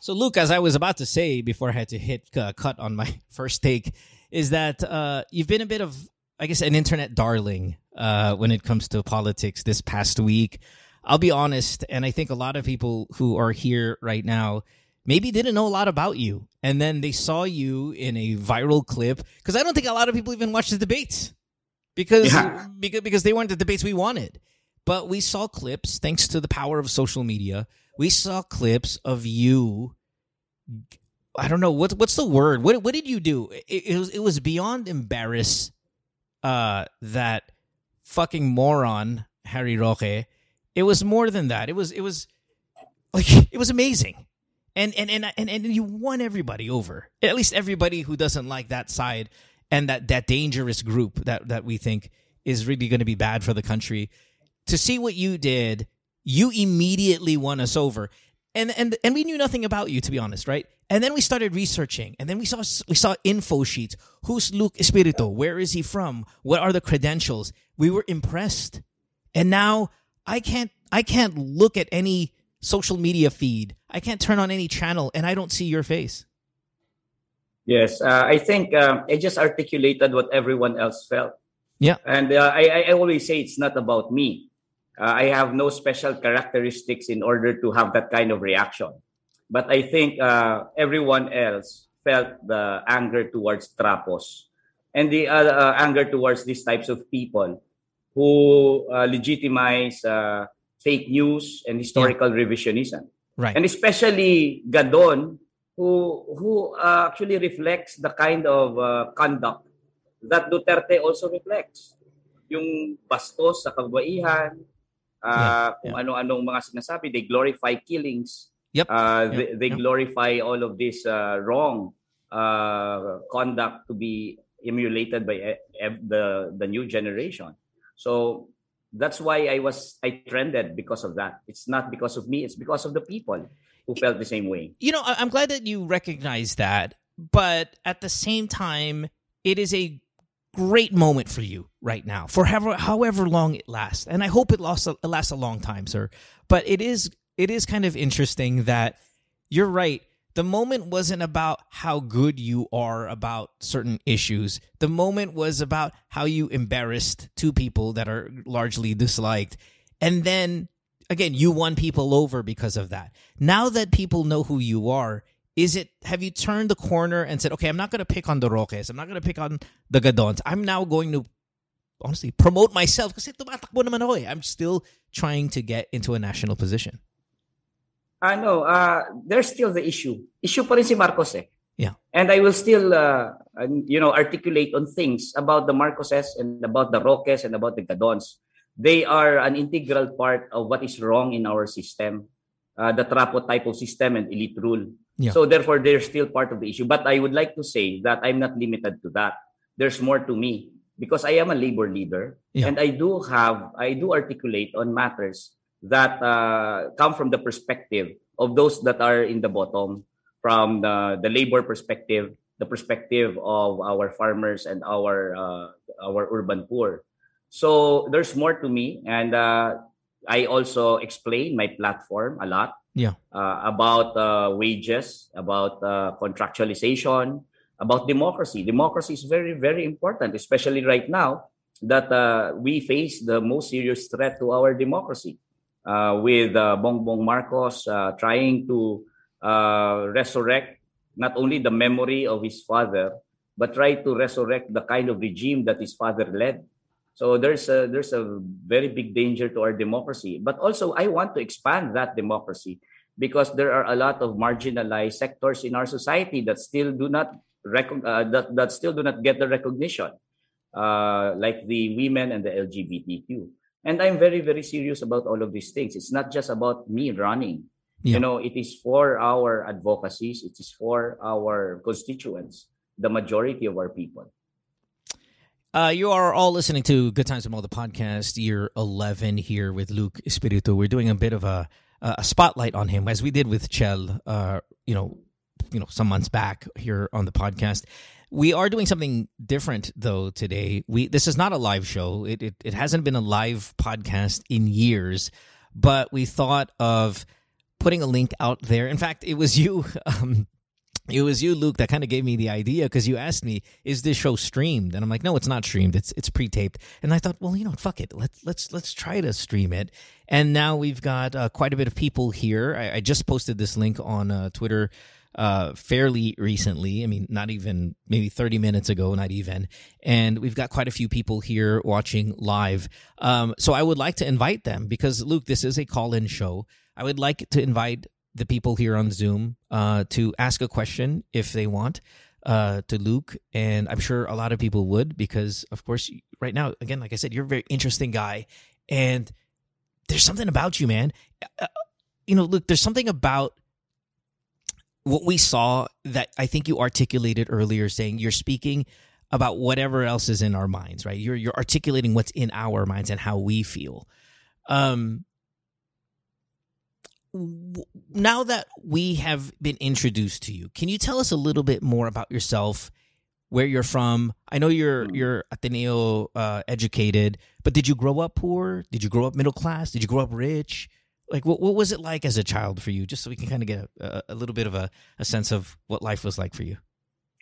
So, Luke, as I was about to say before I had to hit uh, cut on my first take, is that uh, you've been a bit of, I guess, an internet darling uh, when it comes to politics this past week. I'll be honest, and I think a lot of people who are here right now maybe didn't know a lot about you, and then they saw you in a viral clip because I don't think a lot of people even watched the debates because Yeah. because because they weren't the debates we wanted. But we saw clips thanks to the power of social media. We saw clips of you I don't know what what's the word. What what did you do? It, it was it was beyond embarrass uh that fucking moron Harry Roque. It was more than that. It was it was like it was amazing. And and and and, and you won everybody over. At least everybody who doesn't like that side and that that dangerous group that that we think is really going to be bad for the country. To see what you did, you immediately won us over. And and and we knew nothing about you to be honest, right? And then we started researching, and then we saw we saw info sheets. Who's Luke Espiritu? Where is he from? What are the credentials? We were impressed, and now I can't I can't look at any social media feed. I can't turn on any channel, and I don't see your face. Yes, uh, I think um, I just articulated what everyone else felt. Yeah. And uh, I, I always say it's not about me. Uh, I have no special characteristics in order to have that kind of reaction. But I think uh, everyone else felt the anger towards Trapos and the uh, uh, anger towards these types of people who uh, legitimize uh, fake news and historical revisionism. Right. And especially Gadon, who who uh, actually reflects the kind of uh, conduct that Duterte also reflects. Yung bastos sa kabaihan, uh, kung ano-anong mga sinasabi, they glorify killings. Yep. Uh, Yep. They, they Yep. glorify all of this uh, wrong uh, conduct to be emulated by e- the the new generation. So that's why I was I trended because of that. It's not because of me. It's because of the people who felt the same way. you know, I'm glad that you recognize that, but at the same time, it is a great moment for you right now, for however, however long it lasts, and I hope it lasts it lasts a long time, sir. But it is it is kind of interesting that you're right. The moment wasn't about how good you are about certain issues. The moment was about how you embarrassed two people that are largely disliked. And then again, you won people over because of that. Now that people know who you are, is it have you turned the corner and said, okay, I'm not going to pick on the Roques, I'm not going to pick on the Gadons. I'm now going to honestly promote myself kasi tumatakbo naman ako eh. I'm still trying to get into a national position. i uh, there's still the issue. Issue pa rin si Marcos eh. Yeah. And I will still, uh, you know, articulate on things about the Marcoses and about the Roques and about the Gadons. They are an integral part of what is wrong in our system, uh, the Trapo type of system and elite rule. Yeah. So therefore, they're still part of the issue. But I would like to say that I'm not limited to that. There's more to me because I am a labor leader Yeah. and I do have, I do articulate on matters that uh, come from the perspective of those that are in the bottom, from the, the labor perspective, the perspective of our farmers and our uh, our urban poor. So there's more to me, and uh, I also explain my platform a lot Yeah. uh, about uh, wages, about uh, contractualization, about democracy. Democracy is very, very important, especially right now that uh, we face the most serious threat to our democracy uh, with uh, Bongbong Marcos uh, trying to resurrect not only the memory of his father, but try to resurrect the kind of regime that his father led. So there's a, there's a very big danger to our democracy. But also, I want to expand that democracy because there are a lot of marginalized sectors in our society that still do not recog- uh, that, that still do not get the recognition, uh, like the women and the LGBTQ. And I'm very, very serious about all of these things. It's not just about me running. Yeah. You know, it is for our advocacies, it is for our constituents, the majority of our people. Uh, you are all listening to Good Times with Mo, the podcast, year 11 here with Luke Espiritu. We're doing a bit of a, a spotlight on him, as we did with Chel, uh, you know, you know, some months back here on the podcast. We are doing something different though today. We this is not a live show. It it, it hasn't been a live podcast in years, but we thought of putting a link out there. In fact, it was you um, it was you, Luke, that kind of gave me the idea because you asked me, "Is this show streamed?" And I'm like, "No, it's not streamed. It's it's pre-taped." And I thought, well, you know, fuck it. Let's let's let's try to stream it. And now we've got uh, quite a bit of people here. I, I just posted this link on uh, Twitter uh, fairly recently. I mean, not even maybe 30 minutes ago, not even. And we've got quite a few people here watching live. Um, so I would like to invite them because, Luke, this is a call-in show. I would like to invite the people here on Zoom uh, to ask a question if they want uh, to Luke, and I'm sure a lot of people would because, of course, right now, again, like I said, you're a very interesting guy, and there's something about you, man. Uh, you know, look, there's something about what we saw that I think you articulated earlier, saying you're speaking about whatever else is in our minds, right? You're you're articulating what's in our minds and how we feel. Um, now that we have been introduced to you, can you tell us a little bit more about yourself, where you're from? I know you're you're Ateneo uh, educated, but did you grow up poor? Did you grow up middle class? Did you grow up rich? Like, what what was it like as a child for you? Just so we can kind of get a, a, little bit of a, a sense of what life was like for you.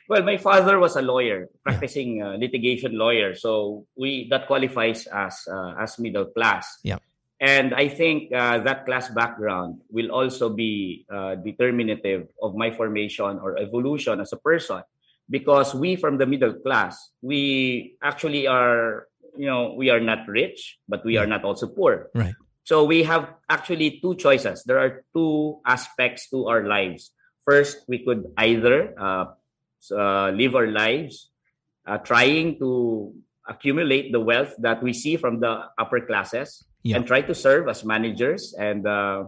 Well, my father was a lawyer, practicing yeah. uh, litigation lawyer, so we that qualifies as uh, as middle class. Yeah. And I think uh, that class background will also be uh, determinative of my formation or evolution as a person. Because we from the middle class, we actually are, you know, we are not rich, but we are not also poor. Right. So we have actually two choices. There are two aspects to our lives. First, we could either uh, uh, live our lives uh, trying to accumulate the wealth that we see from the upper classes yeah. and try to serve as managers and uh,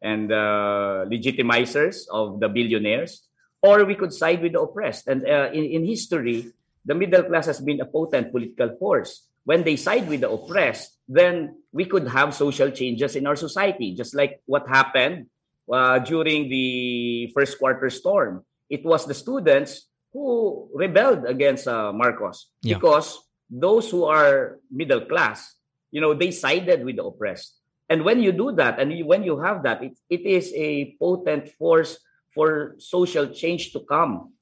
and uh, legitimizers of the billionaires, or we could side with the oppressed. And uh, in, in history, the middle class has been a potent political force. When they side with the oppressed, then we could have social changes in our society, just like what happened uh, during the first quarter storm. It was the students who rebelled against uh, Marcos yeah. because those who are middle class you know they sided with the oppressed. And when you do that and you, when you have that it, it is a potent force for social change to come.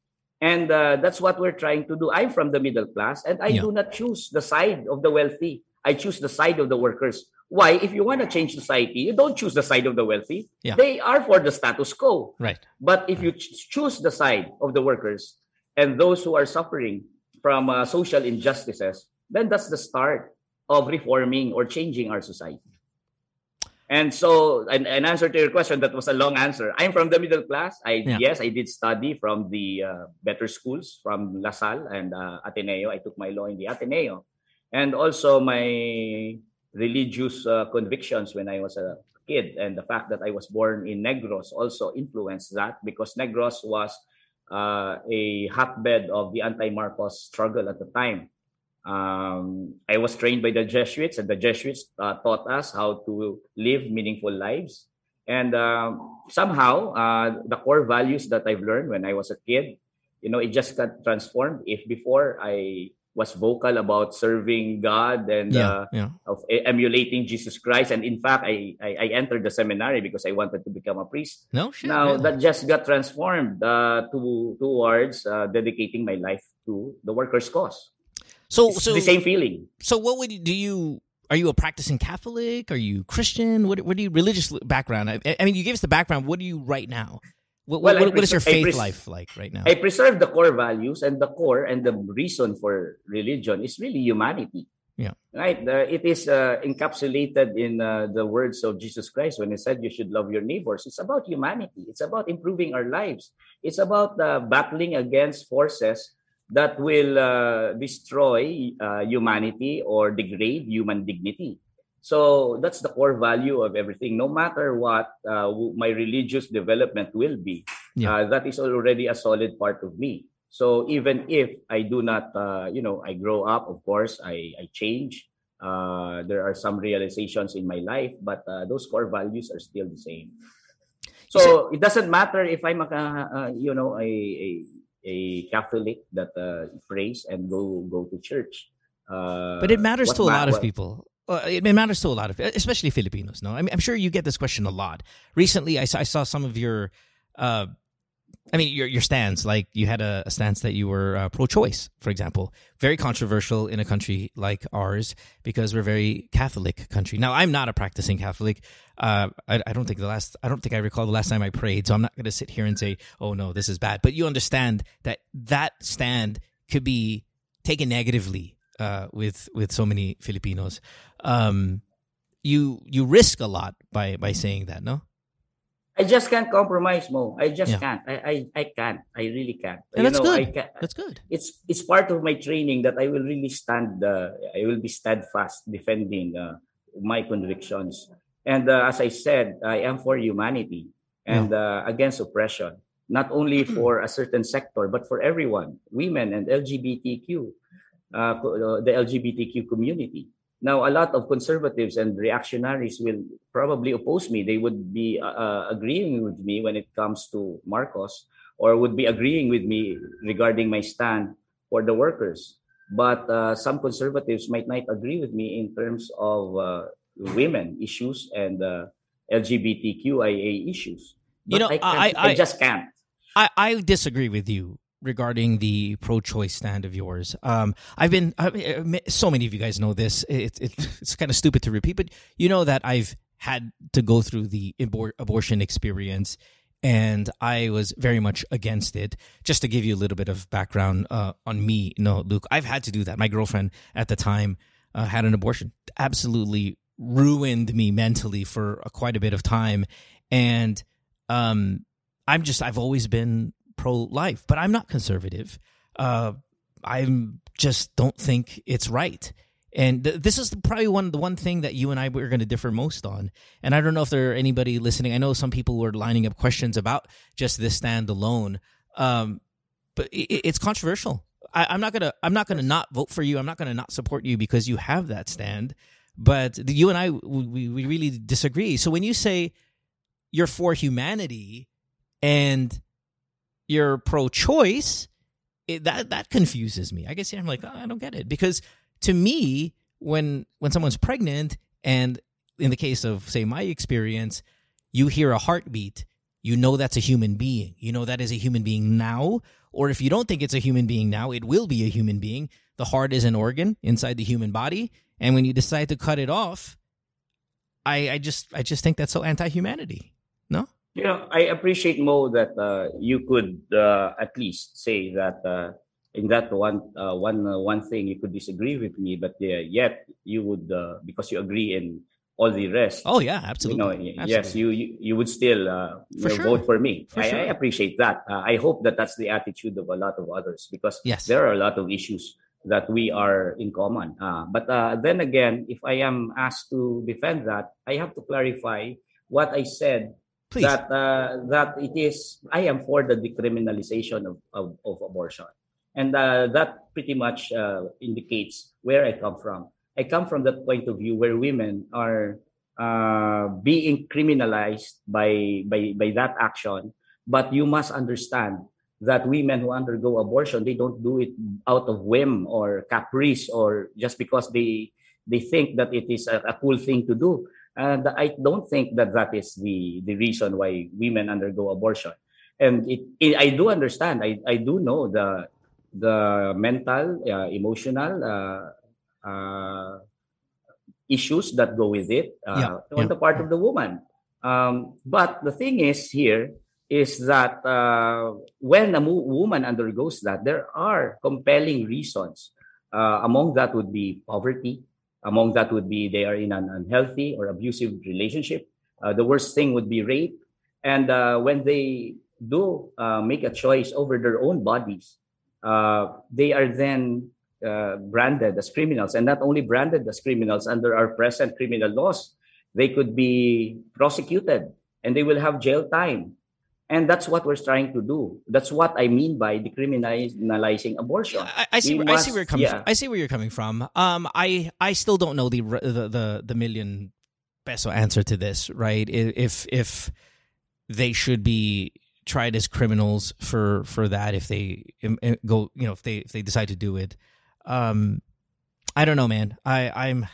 And uh, that's what we're trying to do. I'm from the middle class and i yeah. do not choose the side of the wealthy. I choose the side of the workers. Why? If you want to change society you don't choose the side of the wealthy. Yeah. they are for the status quo. Right. But if you ch- choose the side of the workers and those who are suffering from uh, social injustices then that's the start of reforming or changing our society. And so, an, an answer to your question, that was a long answer. I'm from the middle class. I yeah. yes, I did study from the uh, better schools from La Salle and uh, Ateneo. I took my law in the Ateneo, and also my religious uh, convictions when I was a kid, and the fact that I was born in Negros also influenced that because Negros was uh, a hotbed of the anti-Marcos struggle at the time. Um, I was trained by the Jesuits, and the Jesuits uh, taught us how to live meaningful lives. And um, somehow, uh, the core values that I've learned when I was a kid, you know, it just got transformed. If before I was vocal about serving God and yeah, uh, yeah. of emulating Jesus Christ, and in fact, I, I, I entered the seminary because I wanted to become a priest. No, shit, now really? that just got transformed uh, to towards uh, dedicating my life to the workers' cause. So, it's so the same feeling. So, what would you, do you? Are you a practicing Catholic? Are you Christian? What what do you religious background? I, I mean, you gave us the background. What do you right now? What, well, what, what is your faith pres- life like right now? I preserve the core values, and the core and the reason for religion is really humanity. Yeah. Right. Uh, it is uh, encapsulated in uh, the words of Jesus Christ when he said, "You should love your neighbors." It's about humanity. It's about improving our lives. It's about uh, battling against forces that will uh, destroy uh, humanity or degrade human dignity. So that's the core value of everything. No matter what uh, my religious development will be, yeah. uh, that is already a solid part of me. So even if I do not, uh, you know, I grow up, of course, I, I change. Uh, there are some realizations in my life, but uh, those core values are still the same. So it doesn't matter if I'm a, uh, you know, a, a, a Catholic that uh, prays and go go to church. Uh, but it matters to a lot of people. Uh, it matters to a lot of, especially Filipinos. No, I mean, I'm sure you get this question a lot. Recently, I saw, I saw some of your uh, I mean, your your stance, like you had a, a stance that you were uh, pro-choice, for example, very controversial in a country like ours because we're a very Catholic country. Now, I'm not a practicing Catholic. Uh, I, I, don't think the last, I don't think I recall the last time I prayed, so I'm not going to sit here and say, "Oh no, this is bad." But you understand that that stand could be taken negatively uh, with with so many Filipinos. Um, you you risk a lot by by saying that, no? I just can't compromise, Mo. I just yeah. can't. I, I I can't. I really can't. And you that's know, good. I can, that's good. It's it's part of my training that I will really stand. Uh, I will be steadfast defending uh, my convictions. And uh, as I said, I am for humanity and yeah. Uh, against oppression, not only hmm. for a certain sector but for everyone, women and LGBTQ, uh, the LGBTQ community. Now, a lot of conservatives and reactionaries will probably oppose me. They would be uh, uh, agreeing with me when it comes to Marcos, or would be agreeing with me regarding my stand for the workers. But uh, some conservatives might not agree with me in terms of uh, women issues and uh, LGBTQIA issues. But you know, I, I, I, I just can't. I, I disagree with you regarding the pro-choice stand of yours. Um, I've been I so many of you guys know this. It, it, it's kind of stupid to repeat, but you know that I've had to go through the abor- abortion experience, and I was very much against it. Just to give you a little bit of background uh, on me, no, Luke, I've had to do that. My girlfriend at the time uh, had an abortion. Absolutely ruined me mentally for a, quite a bit of time, and um, I'm just I've always been pro life, but I'm not conservative. Uh, I just don't think it's right. And th- this is probably one the one thing that you and I were going to differ most on. And I don't know if there are anybody listening. I know some people were lining up questions about just this stand alone, um, but it, it's controversial. I, am not gonna I'm not gonna not vote for you. I'm not gonna not support you because you have that stand. But the, you and I we, we really disagree. So when you say you're for humanity and you're pro-choice, it, that that confuses me. I guess I'm like, oh, I don't get it because to me, when when someone's pregnant, and in the case of say my experience, you hear a heartbeat, you know that's a human being. You know that is a human being now, or if you don't think it's a human being now, it will be a human being. The heart is an organ inside the human body, and when you decide to cut it off, I, I just I just think that's so anti-humanity. You know, I appreciate Mo that uh, you could uh, at least say that uh, in that one uh, one uh, one thing you could disagree with me, but yet you would uh, because you agree in all the rest. Oh yeah, absolutely. You know, absolutely. yes, you, you you would still for know, sure. vote for me. For I, sure. I, appreciate that. I hope that that's the attitude of a lot of others because yes. there are a lot of issues that we are in common. but then again, if I am asked to defend that, I have to clarify what I said Please. that uh, that it is I am for the decriminalization of, of, of abortion. And uh, that pretty much uh, indicates where I come from. I come from that point of view where women are uh, being criminalized by, by, by that action. But you must understand that women who undergo abortion, they don't do it out of whim or caprice or just because they, they think that it is a, a cool thing to do. And I don't think that that is the, the reason why women undergo abortion. And it, it I do understand. I, I do know the the mental, uh, emotional uh, uh, issues that go with it uh, yeah, on yeah. the part of the woman. Um, but the thing is here is that uh, when a mo- woman undergoes that, there are compelling reasons. Uh, among that would be poverty, among that would be they are in an unhealthy or abusive relationship. Uh, the worst thing would be rape. And uh, when they do uh, make a choice over their own bodies, uh, they are then uh, branded as criminals, and not only branded as criminals under our present criminal laws, they could be prosecuted and they will have jail time. And that's what we're trying to do. That's what I mean by decriminalizing abortion. I, I see. I see where you're coming. Yeah. From. I see where you're coming from. Um, I I still don't know the the the, the million peso answer to this. Right? If if they should be tried as criminals for for that if they go you know if they if they decide to do it um i don't know man i i'm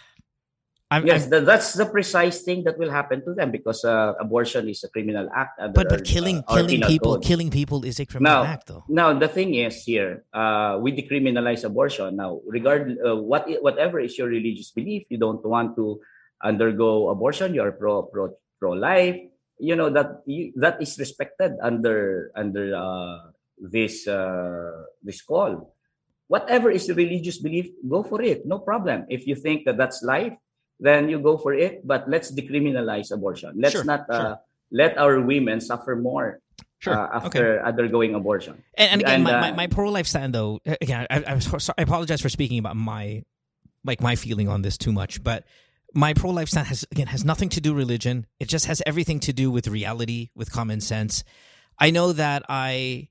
I'm, yes, I'm, that's the precise thing that will happen to them because uh, abortion is a criminal act. but but killing uh, killing people code. killing people is a criminal now, act, though. Now the thing is here, uh, we decriminalize abortion. Now, regard uh, what whatever is your religious belief, you don't want to undergo abortion. You are pro pro pro life. You know that you, that is respected under under uh, this uh, this call. Whatever is the religious belief, go for it. No problem. If you think that that's life then you go for it. But let's decriminalize abortion. Let's sure, not uh, sure. let our women suffer more Sure. Uh, after okay. undergoing abortion. And, and again, and, my, uh, my, my pro life stand though. Again, I, I, sorry, I, apologize for speaking about my like my feeling on this too much, but my pro life stand has again has nothing to do religion. It just has everything to do with reality, with common sense. I know that I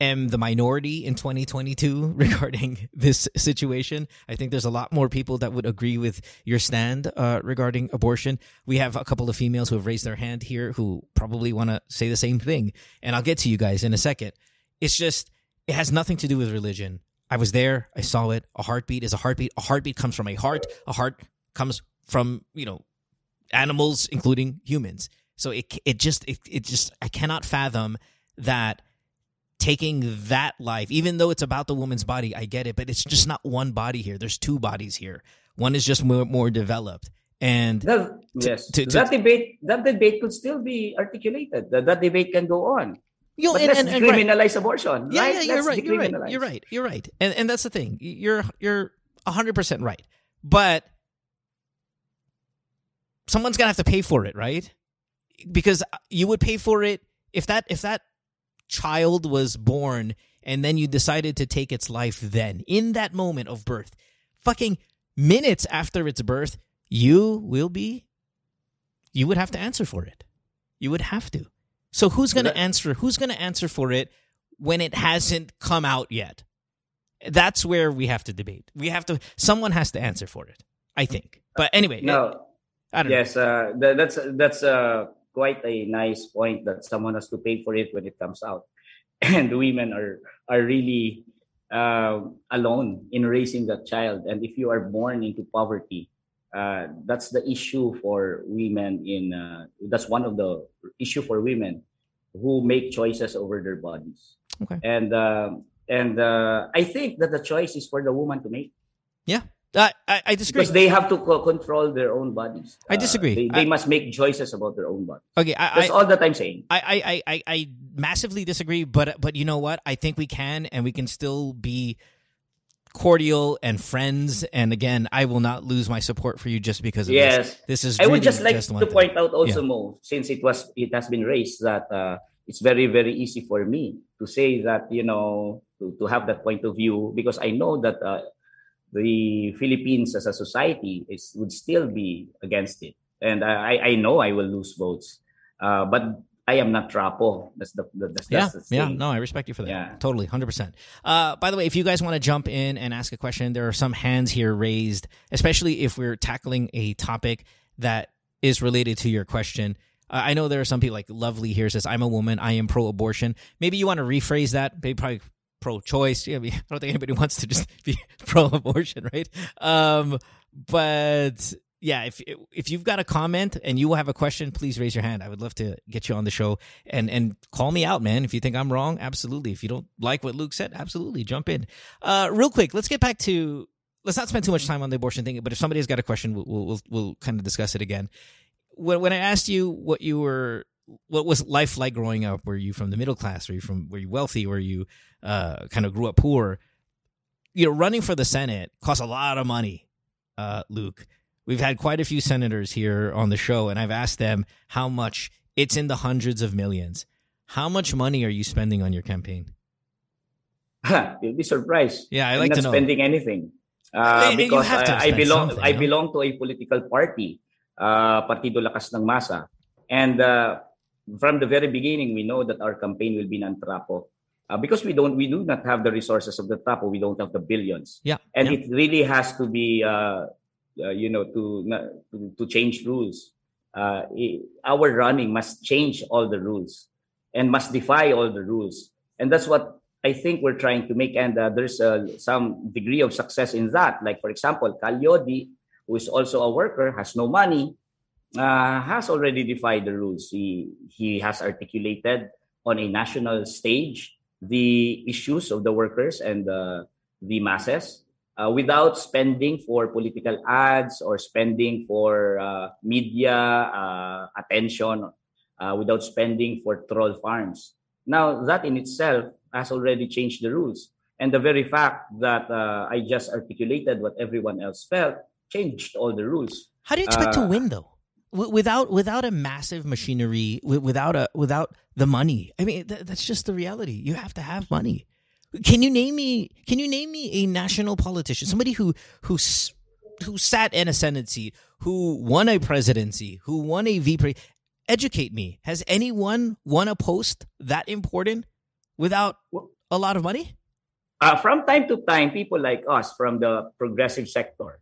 am the minority in 2022 regarding this situation. I think there's a lot more people that would agree with your stand uh, regarding abortion. We have a couple of females who have raised their hand here who probably want to say the same thing. And I'll get to you guys in a second. It's just, it has nothing to do with religion. I was there. I saw it. A heartbeat is a heartbeat. A heartbeat comes from a heart. A heart comes from, you know, animals, including humans. So it, it just, it, it just, I cannot fathom that taking that life, even though it's about the woman's body, I get it, but it's just not one body here. There's two bodies here. One is just more, more developed. And that, yes, to, to, that debate that debate could still be articulated. That, that debate can go on. You know, and, let's and, and, decriminalize right. abortion. Yeah, right? yeah, you're right. You're right. You're right. You're right. And and that's the thing. You're you're hundred percent right. But someone's gonna have to pay for it, right? Because you would pay for it if that if that child was born and then you decided to take its life then, in that moment of birth, fucking minutes after its birth, you will be, you would have to answer for it. You would have to. So who's going to answer? Who's going to answer for it when it hasn't come out yet? That's where we have to debate. We have to. Someone has to answer for it. I think. But anyway, no. I don't yes, know. Uh, that's that's uh, quite a nice point that someone has to pay for it when it comes out. And women are are really uh, alone in raising that child. And if you are born into poverty uh, that's the issue for women in uh, that's one of the issue for women who make choices over their bodies. Okay. and um, and uh, i think that the choice is for the woman to make. Yeah I, I disagree because they have to control their own bodies. I disagree. Uh, they, they I, must make choices about their own body. Okay, I, that's all that I'm saying. I, I, I, I massively disagree, but but you know what? I think we can, and we can still be cordial and friends. And again, I will not lose my support for you just because of yes. this. This is. I would just like just to point out also, yeah. Mo, since it was it has been raised that uh, it's very very easy for me to say that you know to, to have that point of view because I know that. Uh, the Philippines as a society is would still be against it. And I, I know I will lose votes, uh, but I am not Trapo. That's the, the that's, yeah, that's yeah. No, I respect you for that. Yeah, totally, hundred percent. Uh, by the way, if you guys want to jump in and ask a question, there are some hands here raised, especially if we're tackling a topic that is related to your question. Uh, I know there are some people like Lovely here says, "I'm a woman. I am pro-abortion." Maybe you want to rephrase that. Maybe probably pro-choice. I, mean, I don't think anybody wants to just be pro-abortion, right? Um, but yeah, if if you've got a comment and you have a question, please raise your hand. I would love to get you on the show and and call me out, man. If you think I'm wrong, absolutely. If you don't like what Luke said, absolutely jump in. Uh, real quick, let's get back to. Let's not spend too much time on the abortion thing. But if somebody has got a question, we'll we'll, we'll kind of discuss it again. When when I asked you what you were what was life like growing up? Were you from the middle class? Were you from were you wealthy? Were you uh, kind of grew up poor? You know, running for the Senate costs a lot of money, uh, Luke. We've had quite a few senators here on the show, and I've asked them how much. It's in the hundreds of millions. How much money are you spending on your campaign? you'll be surprised. Yeah, I I'm like not to know. spending anything uh, you because have to I, I belong. I belong to a political party, uh, Partido Lakas ng Masa, and uh, from the very beginning, we know that our campaign will be non-trapo. Uh, because we don't, we do not have the resources of the trapo. We don't have the billions, Yeah. and yeah. it really has to be, uh, uh, you know, to, to to change rules. Uh, our running must change all the rules and must defy all the rules, and that's what I think we're trying to make. And uh, there's uh, some degree of success in that. Like for example, Ka Leody, who is also a worker, has no money, uh, has already defied the rules. He he has articulated on a national stage the issues of the workers and the the masses uh, without spending for political ads or spending for uh, media uh, attention, uh, without spending for troll farms. Now that in itself has already changed the rules, and the very fact that uh, I just articulated what everyone else felt changed all the rules. How do you expect to uh, win though? W- without without a massive machinery, wi- without a without the money. I mean, th- that's just the reality. You have to have money. Can you name me? Can you name me a national politician, somebody who who who sat in a senate seat, who won a presidency, who won a VP? Educate me. Has anyone won a post that important without a lot of money? uh, from time to time, people like us from the progressive sector,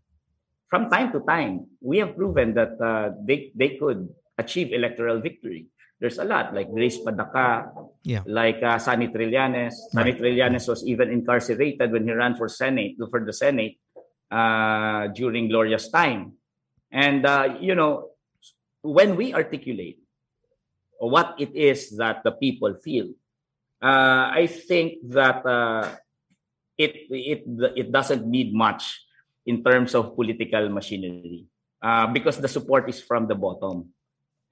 from time to time, we have proven that uh, they, they could achieve electoral victory. There's a lot, like Grace Padaka, Yeah. like uh, Sani Trillanes. Sani Right. Trillanes was even incarcerated when he ran for Senate, for the Senate uh, during Gloria's time. And, uh, you know, when we articulate what it is that the people feel, uh, I think that uh, it it it doesn't need much in terms of political machinery uh, because the support is from the bottom,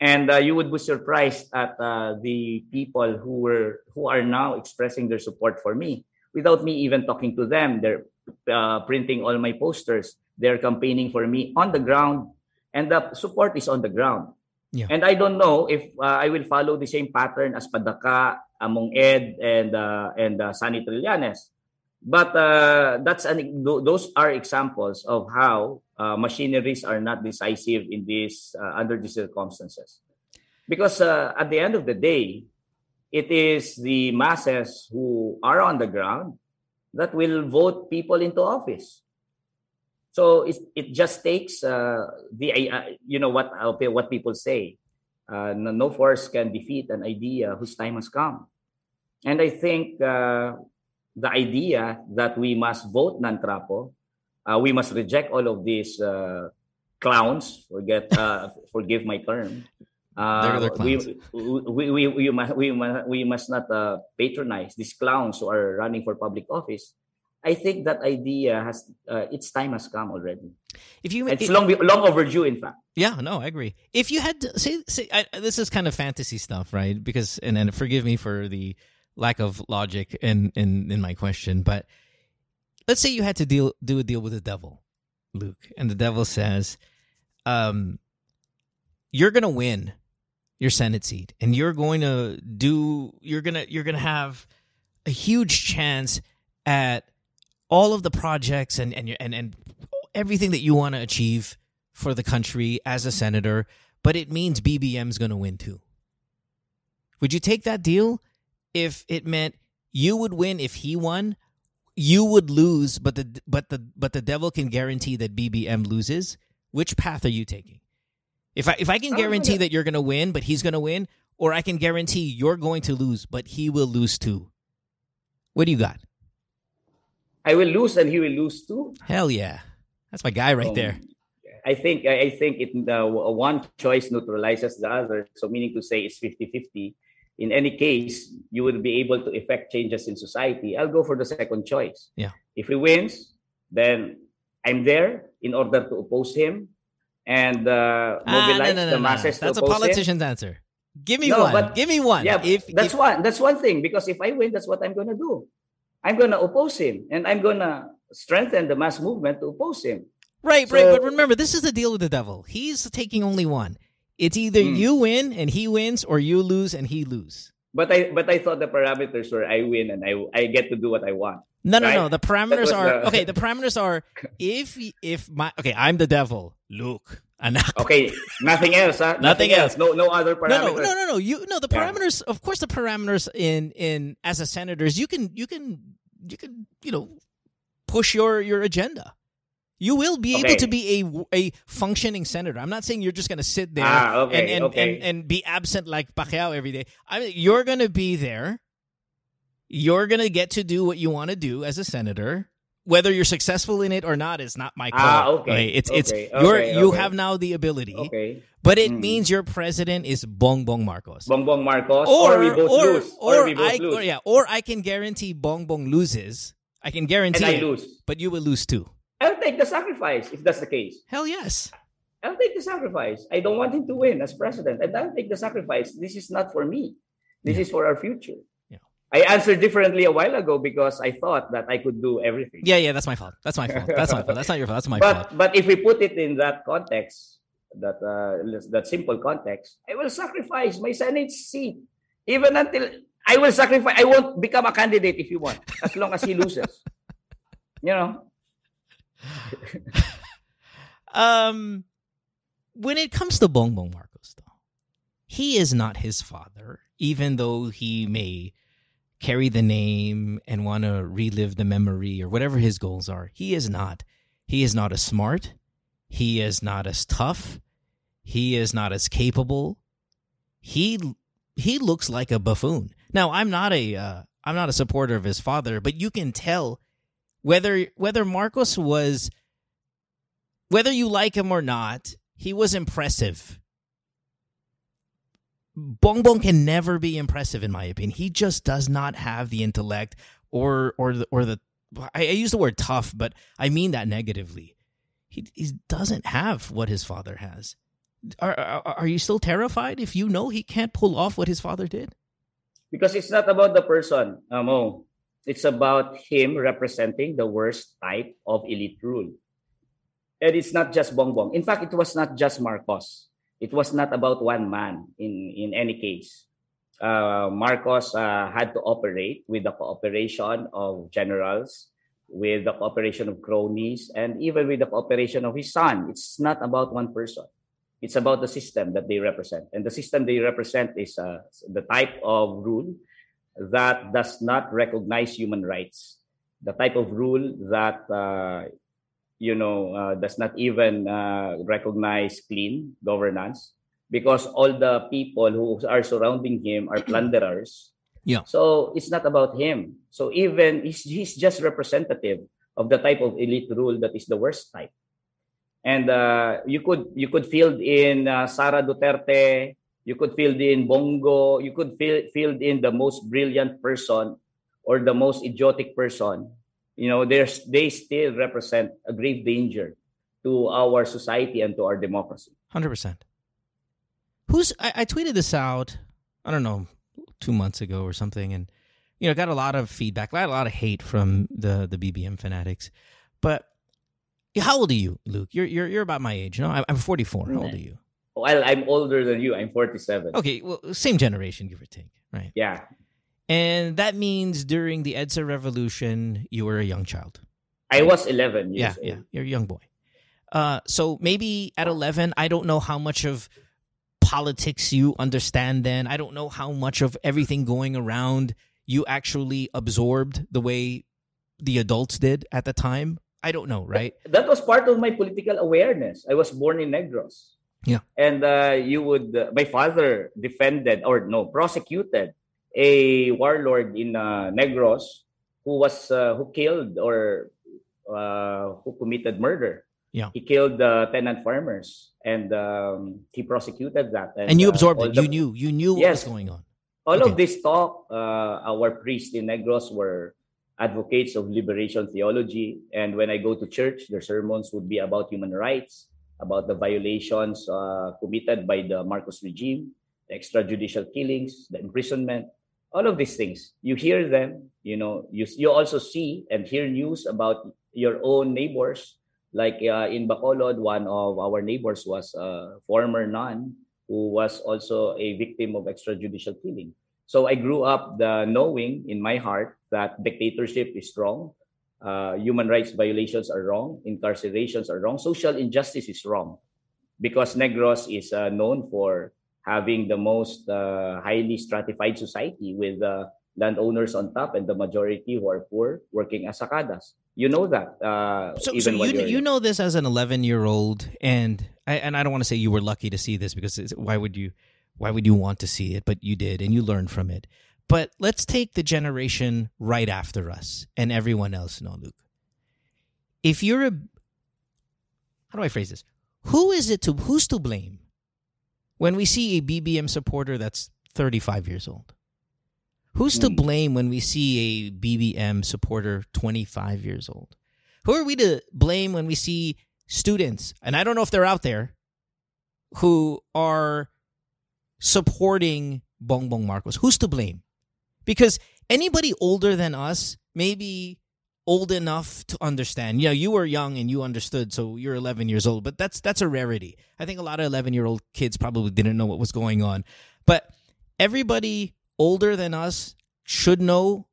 and uh, you would be surprised at uh, the people who were who are now expressing their support for me without me even talking to them. They're uh, printing all my posters. They're campaigning for me on the ground, and the support is on the ground. Yeah. And I don't know if uh, I will follow the same pattern as Padaca, Among Ed, and uh, and uh, Sonny Trillanes. But uh, that's an, those are examples of how uh, machineries are not decisive in this uh, under these circumstances. Because uh, at the end of the day, it is the masses who are on the ground that will vote people into office. So it, it just takes uh, the uh, you know what what people say. No, force can defeat an idea whose time has come. And I think the idea that we must vote non-trapo, uh, we must reject all of these uh, clowns. Forget, uh, forgive my term. Uh, we, clowns. we, we, we, must, we, must, we must not uh, patronize these clowns who are running for public office. I think that idea has uh, its time has come already. If you It's long long overdue, in fact. Yeah, no, I agree. If you had to say, say I, this is kind of fantasy stuff, right? Because and and forgive me for the lack of logic in in in my question, but let's say you had to deal do a deal with the devil, Luke, and the devil says, um, you're gonna win your Senate seat, and you're going to do you're gonna you're gonna have a huge chance at all of the projects and and and and everything that you want to achieve for the country as a senator, but it means BBM's going to win too. Would you take that deal if it meant you would win if he won, you would lose, but the but the but the devil can guarantee that BBM loses? Which path are you taking? If I if I can guarantee that you're going to win, but he's going to win, or I can guarantee you're going to lose, but he will lose too. What do you got? I will lose and he will lose too. Hell yeah, that's my guy right Um, there. I think I I think it uh, one choice neutralizes the other. So meaning to say it's 50-50. In any case, you will be able to effect changes in society. I'll go for the second choice. Yeah. If he wins, then I'm there in order to oppose him and uh, Ah, no, mobilize no, no, the masses to That's a oppose him. politician's answer. Give me No, one. but- Give me one. Yeah, if that's if- one. That's one thing. Because if I win, that's what I'm gonna do. I'm gonna oppose him, and I'm gonna strengthen the mass movement to oppose him. Right, right. But remember, this is the deal with the devil. He's taking only one. It's either Hmm. you win and he wins, or you lose and he lose. But I but I thought the parameters were I win and I I get to do what I want. No, no, Right? no. The parameters are the- okay. The parameters are if if my okay, I'm the devil. Luke, anak. Okay, nothing else, huh? Nothing else. No no other parameters. no, no, no, no. You no the Yeah. parameters. Of course, the parameters in in as a senators, you can you can you can you know push your your agenda. You will be able to be a a functioning senator. I'm not saying you're just going to sit there Ah, okay, and and, okay. and and be absent like Pacquiao every day. I mean, you're going to be there. You're going to get to do what you want to do as a senator. Whether you're successful in it or not is not my call. Ah, okay, It's it's okay, you're okay, you have now the ability. Okay. But it Mm. means your president is Bongbong Marcos. Bongbong Marcos or, we both or, lose. Or, or we both I, lose. Or, yeah, or I can guarantee Bongbong loses. I can guarantee and I it, lose. but you will lose too. I'll take the sacrifice if that's the case. Hell yes. I'll take the sacrifice. I don't want him to win as president. And I'll take the sacrifice. This is not for me. This Yeah. is for our future. Yeah. I answered differently a while ago because I thought that I could do everything. Yeah, yeah, that's my fault. That's my fault. That's my fault. That's not your fault. That's my but fault. but if we put it in that context, that uh, that simple context, I will sacrifice my Senate seat even until I will sacrifice. I won't become a candidate if you want, as long as he loses. You know, Um, when it comes to Bongbong Marcos, though, he is not his father, even though he may carry the name and want to relive the memory or whatever his goals are. He is not. He is not as smart. He is not as tough. He is not as capable. He he looks like a buffoon. Now, I'm not a uh, I'm not a supporter of his father, but you can tell whether whether Marcos was whether you like him or not, he was impressive. Bongbong can never be impressive, in my opinion. He just does not have the intellect or or the or the. I, I use the word tough, but I mean that negatively. He he doesn't have what his father has. Are, are are you still terrified if you know he can't pull off what his father did? because it's not about the person, Amo. It's about him representing the worst type of elite rule. And it's not just Bongbong. In fact, it was not just Marcos. It was not about one man in, in any case. Uh, Marcos uh, had to operate with the cooperation of generals, with the cooperation of cronies, and even with the cooperation of his son. It's not about one person. It's about the system that they represent. And the system they represent is uh, the type of rule that does not recognize human rights, the type of rule that uh, you know uh, does not even uh, recognize clean governance because all the people who are surrounding him are plunderers. Yeah. So it's not about him. So even he's, he's just representative of the type of elite rule that is the worst type. And uh, you could you could field in uh, Sara Duterte, you could fill in Bong Go, you could fill, field in the most brilliant person or the most idiotic person. You know, there's they still represent a grave danger to our society and to our democracy. Hundred percent. Who's I, I tweeted this out? I don't know, two months ago or something, and you know, got a lot of feedback. I got a lot of hate from the the BBM fanatics. But how old are you, Luke? You're you're you're about my age. You know, I'm, I'm 44. How old are you? Well, I'm older than you. I'm 47. Okay, well, same generation, give or take, right? Yeah. And that means during the EDSA revolution, you were a young child. I was 11 years Yeah, old. yeah, you're a young boy. Uh, so maybe at 11, I don't know how much of politics you understand then. I don't know how much of everything going around you actually absorbed the way the adults did at the time. I don't know, right? that was part of my political awareness. I was born in Negros. Yeah. And uh, you would, uh, my father defended or no, prosecuted a warlord in uh, Negros who was, uh, who killed or uh, who committed murder. Yeah. He killed uh, tenant farmers and um, he prosecuted that. And you uh, absorbed it. the- You knew. You knew what was going on. all Okay. of this talk, uh, our priests in Negros were advocates of liberation theology. And when I go to church, their sermons would be about human rights, about the violations uh, committed by the Marcos regime, the extrajudicial killings, the imprisonment, all of these things. You hear them, you know, you, you also see and hear news about your own neighbors. Like uh, in Bacolod, one of our neighbors was a former nun who was also a victim of extrajudicial killing. So I grew up the knowing in my heart that dictatorship is wrong, uh, human rights violations are wrong, incarcerations are wrong, social injustice is wrong, because Negros is uh, known for having the most uh, highly stratified society with uh, landowners on top and the majority who are poor working as sakadas. You know that. Uh, so, so you you know this as an 11 year old, and I, and I don't want to say you were lucky to see this because why would you why would you want to see it? But you did, and you learned from it. But let's take the generation right after us and everyone else, no, Luke. If you're a how do I phrase this? Who is it to who's to blame when we see a BBM supporter that's 35 years old? Who's to hmm. blame when we see a BBM supporter 25 years old? Who are we to blame when we see students, and I don't know if they're out there, who are supporting Bongbong Marcos? Who's to blame? Because anybody older than us, maybe old enough to understand. Know, you were young and you understood, so you're 11 years old, but that's that's a rarity. I think a lot of 11 year old kids probably didn't know what was going on. But everybody older than us should know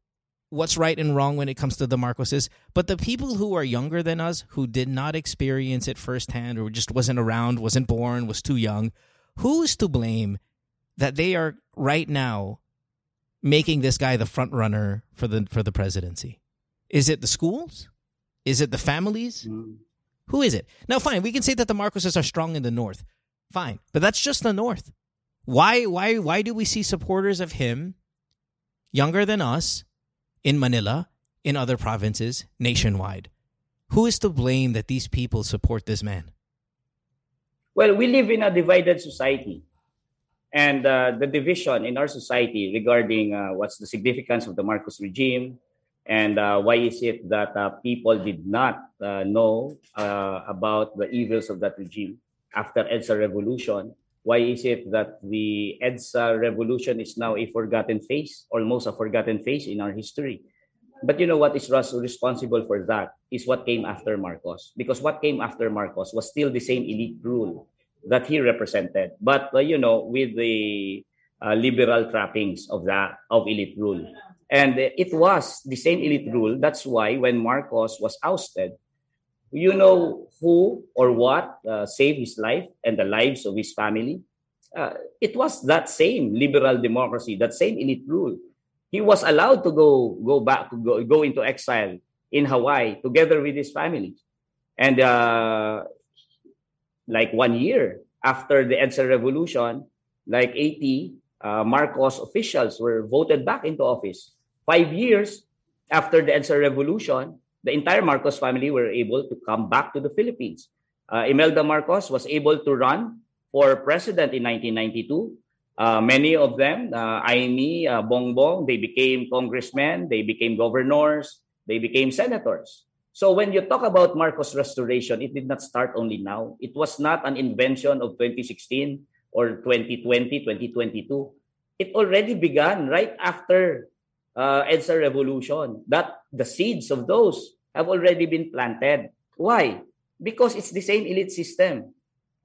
what's right and wrong when it comes to the Marcoses. But the people who are younger than us, who did not experience it firsthand or just wasn't around, wasn't born, was too young, who is to blame that they are right now making this guy the front runner for the for the presidency? Is it the schools? Is it the families? Mm. Who is it? Now, fine, we can say that the Marcoses are strong in the north. Fine, but that's just the north. Why why why do we see supporters of him younger than us in Manila, in other provinces, nationwide? Who is to blame that these people support this man? Well, we live in a divided society. And uh, the division in our society regarding uh, what's the significance of the Marcos regime and uh, why is it that uh, people did not uh, know uh, about the evils of that regime after EDSA revolution why is it that the EDSA revolution is now a forgotten face, almost a forgotten face in our history? But you know what is responsible for that is what came after Marcos. Because what came after Marcos was still the same elite rule that he represented, but uh, you know, with the uh, liberal trappings of that of elite rule. And it was the same elite rule. That's why when Marcos was ousted, you know who or what uh, saved his life and the lives of his family? Uh, it was that same liberal democracy, that same elite rule. He was allowed to go go back to go, go into exile in Hawaii together with his family, and uh, like one year after the EDSA revolution, like 80 uh, Marcos officials were voted back into office. Five years after the EDSA revolution, the entire Marcos family were able to come back to the Philippines. Uh, Imelda Marcos was able to run for president in 1992. Uh, many of them, uh, Imee, uh, Bongbong, they became congressmen, they became governors, they became senators. So when you talk about Marcos restoration, it did not start only now. It was not an invention of 2016 or 2020, 2022. It already began right after uh, EDSA revolution, that the seeds of those have already been planted. Why? Because it's the same elite system.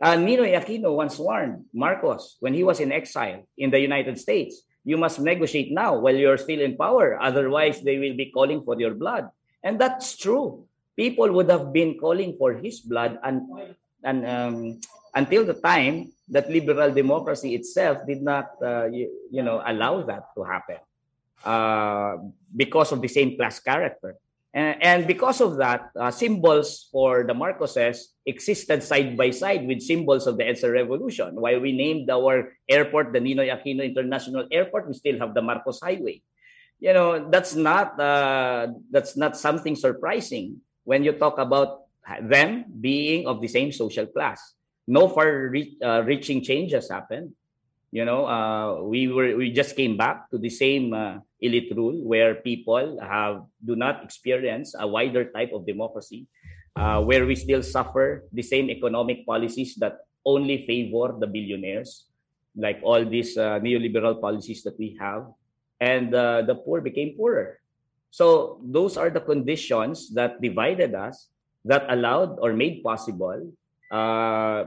Uh, Ninoy Aquino once warned Marcos when he was in exile in the United States, you must negotiate now while you're still in power. Otherwise, they will be calling for your blood. And that's true. People would have been calling for his blood and, and um, until the time that liberal democracy itself did not, uh, you, you know, allow that to happen. Uh, because of the same class character. And, because of that, uh, symbols for the Marcoses existed side by side with symbols of the EDSA revolution. While we named our airport the Ninoy Aquino International Airport, we still have the Marcos Highway. You know, that's not uh, that's not something surprising when you talk about them being of the same social class. No far-reaching uh, changes happened. You know, uh, we were we just came back to the same uh, elite rule where people have do not experience a wider type of democracy uh, where we still suffer the same economic policies that only favor the billionaires like all these uh, neoliberal policies that we have and uh, the poor became poorer so those are the conditions that divided us that allowed or made possible uh,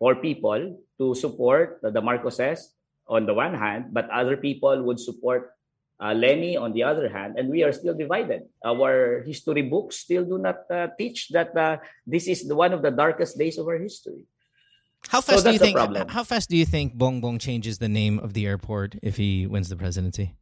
for people to support the Marcoses on the one hand, but other people would support uh, Leni on the other hand, and we are still divided. Our history books still do not uh, teach that uh, this is the, one of the darkest days of our history. How fast so do you think? How fast do you think Bongbong changes the name of the airport if he wins the presidency?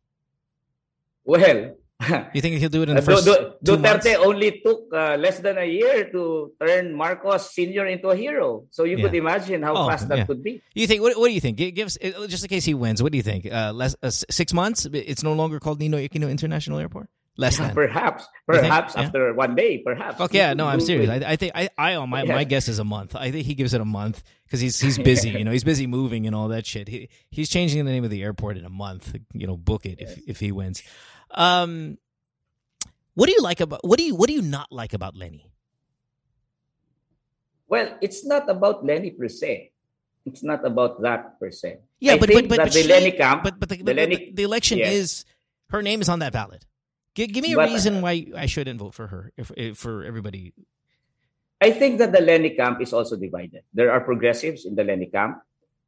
Well, you think he'll do it in the first du- du- Duterte only took uh, less than a year to turn Marcos Senior into a hero. So you yeah. could imagine how oh, fast that yeah. could be. You think? What, what, do you think? Give us just in case he wins. What do you think? Uh, less uh, six months? It's no longer called Ninoy Aquino International Airport. Less than perhaps, perhaps after one day, perhaps. Okay, yeah, no, I'm serious. I, I think I, I, my, my guess is a month. I think he gives it a month because he's he's busy. you know, he's busy moving and all that shit. He he's changing the name of the airport in a month. You know, book it if if he wins. Um, what do you like about what do you what do you not like about Leni? Well, it's not about Leni per se. It's not about that per se. Yeah, I but but but, but the she, Leni camp, but but the, the, Leni, the election yes. is her name is on that ballot. Give, give me a but, reason why I shouldn't vote for her if, if for everybody. I think that the Leni camp is also divided. There are progressives in the Leni camp,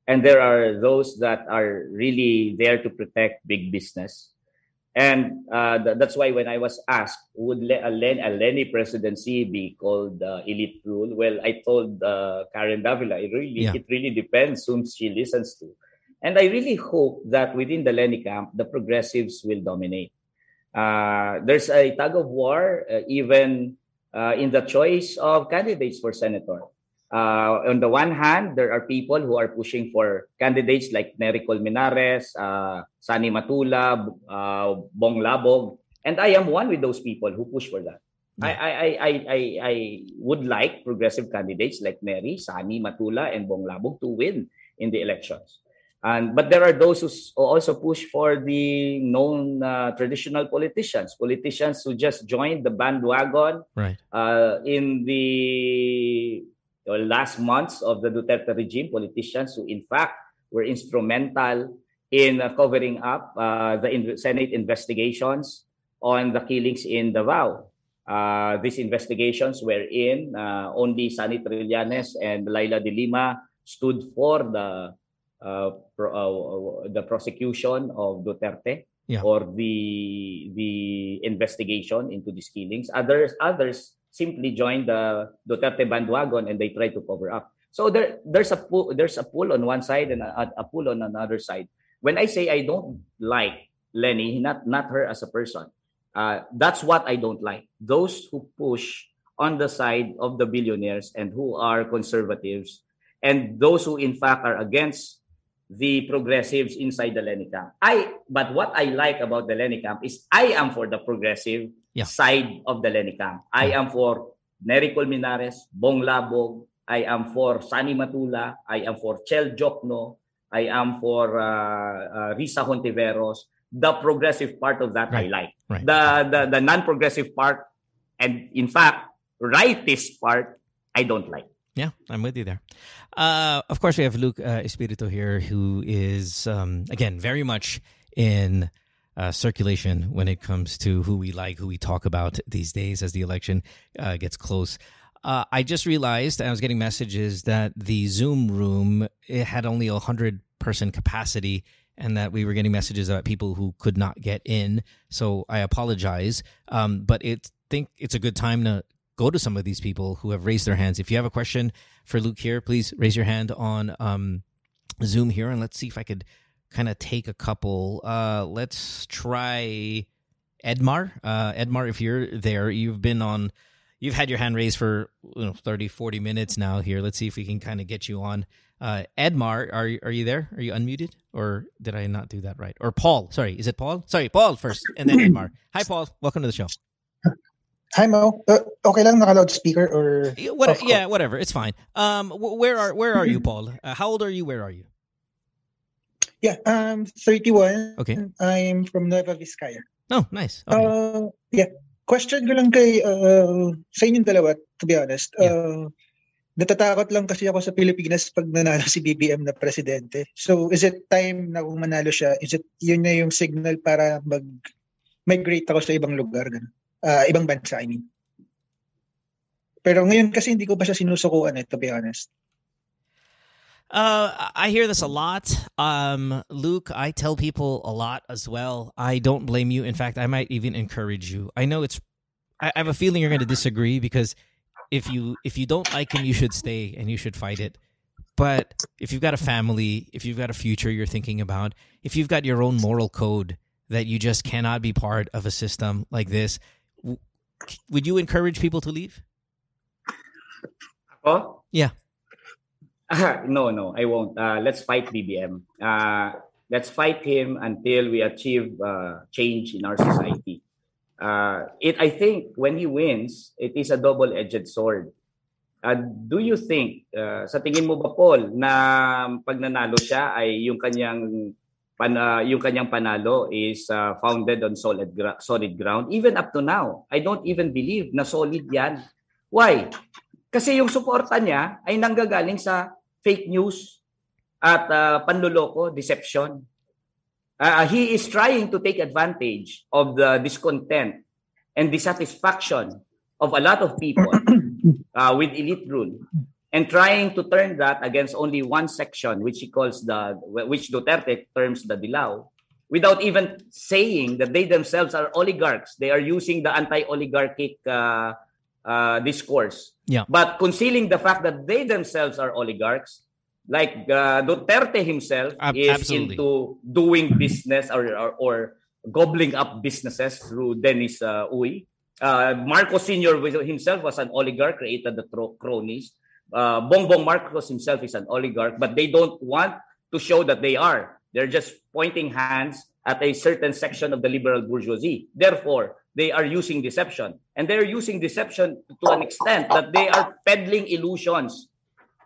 and there are those that are really there to protect big business and uh, th- that's why when I was asked, would Le- a, Len- a Leni presidency be called uh, elite rule? Well, I told uh, Karen Davila, it really, yeah. it really depends whom she listens to. And I really hope that within the Leni camp, the progressives will dominate. Uh, there's a tug of war, uh, even uh, in the choice of candidates for senator. Uh, on the one hand, there are people who are pushing for candidates like Nery Colmenares, uh, Sonny Matula, uh, Bong Labog, and I am one with those people who push for that. Yeah. I, I, I, I, I would like progressive candidates like Nery, Sonny Matula, and Bong Labog to win in the elections. And but there are those who also push for the known uh, traditional politicians, politicians who just joined the bandwagon right. uh, in the last months of the Duterte regime, politicians who, in fact, were instrumental in uh, covering up uh, the in- Senate investigations on the killings in Davao. Uh, these investigations were in uh, only Sonny Trillanes and Leila de Lima stood for the uh, pro- uh, the prosecution of Duterte yeah. or the the investigation into these killings. Others others simply join the Duterte bandwagon and they try to cover up. So there, there's a pull, there's a pull on one side and a, a pull on another side. When I say I don't like Leni, not not her as a person, uh, that's what I don't like. Those who push on the side of the billionaires and who are conservatives, and those who in fact are against the progressives inside the Leni camp. I but what I like about the Leni camp is I am for the progressive yeah. side of the Leni camp. I am for Nery Colmenares, Bong Labog. I am for Sonny Matula. I am for Chel Diokno. I am for uh, uh, Risa Hontiveros. The progressive part of that right. I like. Right. The, the the non-progressive part, and in fact, rightist part, I don't like. Yeah, I'm with you there. Uh, of course, we have Luke uh, Espiritu here, who is um, again very much in uh, circulation when it comes to who we like, who we talk about these days as the election uh, gets close. Uh, I just realized I was getting messages that the Zoom room it had only a hundred person capacity, and that we were getting messages about people who could not get in. So I apologize, um, but it think it's a good time to go to some of these people who have raised their hands. If you have a question for Luke here, please raise your hand on um, Zoom here, and let's see if I could kind of take a couple. Uh, let's try Edmar. Uh, Edmar, if you're there, you've been on, you've had your hand raised for you know, 30, 40 minutes now here. Let's see if we can kind of get you on. Uh, Edmar, are, are you there? Are you unmuted? Or did I not do that right? Or Paul, sorry, is it Paul? Sorry, Paul first, and then Edmar. Hi, Paul. Welcome to the show. Hi Mo. Uh, okay lang naka loudspeaker or what, yeah, whatever. It's fine. Um, where are where are you, Paul? Uh, how old are you? Where are you? Yeah, I'm 31. Okay. I'm from Nueva Vizcaya. Oh, nice. Okay. Uh, yeah. Question ko lang kay, uh, sa inyong dalawa, to be honest. Yeah. Uh, natatakot lang kasi ako sa Pilipinas pag nanalo si BBM na presidente. So, is it time na kung manalo siya, is it yun na yung signal para mag-migrate ako sa ibang lugar? Uh, ibang bansa, I mean. Pero ngayon kasi hindi ko pa siya sinusukuan eh, to be honest. Uh, I hear this a lot. Um, Luke, I tell people a lot as well. I don't blame you. In fact, I might even encourage you. I know it's. I, I have a feeling you're going to disagree because if you if you don't like him, you should stay and you should fight it. But if you've got a family, if you've got a future you're thinking about, if you've got your own moral code that you just cannot be part of a system like this, w- would you encourage people to leave? Oh? Yeah. Ah, no, no, I won't. Uh, let's fight BBM. Uh, let's fight him until we achieve uh, change in our society. Uh, it, I think, when he wins, it is a double-edged sword. Uh, do you think, uh, sa tingin mo ba, Paul, na pag nanalo siya ay yung kanyang pan, uh, yung kanyang panalo is uh, founded on solid gra- solid ground? Even up to now, I don't even believe na solid yan. Why? Kasi yung suporta niya ay nanggagaling sa fake news at uh, panluloko, deception. Uh, he is trying to take advantage of the discontent and dissatisfaction of a lot of people uh, with elite rule and trying to turn that against only one section which he calls the which Duterte terms the Dilaw without even saying that they themselves are oligarchs they are using the anti-oligarchic uh, uh, discourse Yeah. but concealing the fact that they themselves are oligarchs like uh, Duterte himself Ab- is absolutely. into doing business or, or, or gobbling up businesses through Dennis uh, Uy uh, Marcos Sr. himself was an oligarch, created the tro- cronies. Uh, Bongbong Marcos himself is an oligarch, but they don't want to show that they are. They're just pointing hands at a certain section of the liberal bourgeoisie. Therefore, they are using deception. And they're using deception to an extent that they are peddling illusions,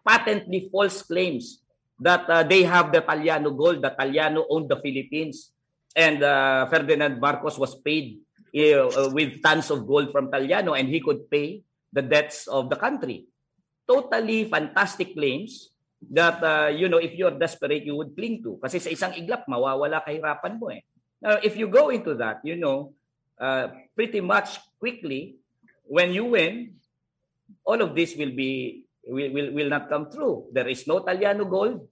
patently false claims that uh, they have the Taliano gold, that Taliano owned the Philippines, and uh, Ferdinand Marcos was paid uh, with tons of gold from Taliano and he could pay the debts of the country. Totally fantastic claims that, uh, you know, if you're desperate, you would cling to. Kasi sa isang iglap, mawawala kahirapan mo eh. Now, if you go into that, you know, uh, pretty much quickly, when you win, all of this will be will, will, will not come true. There is no Taliano gold.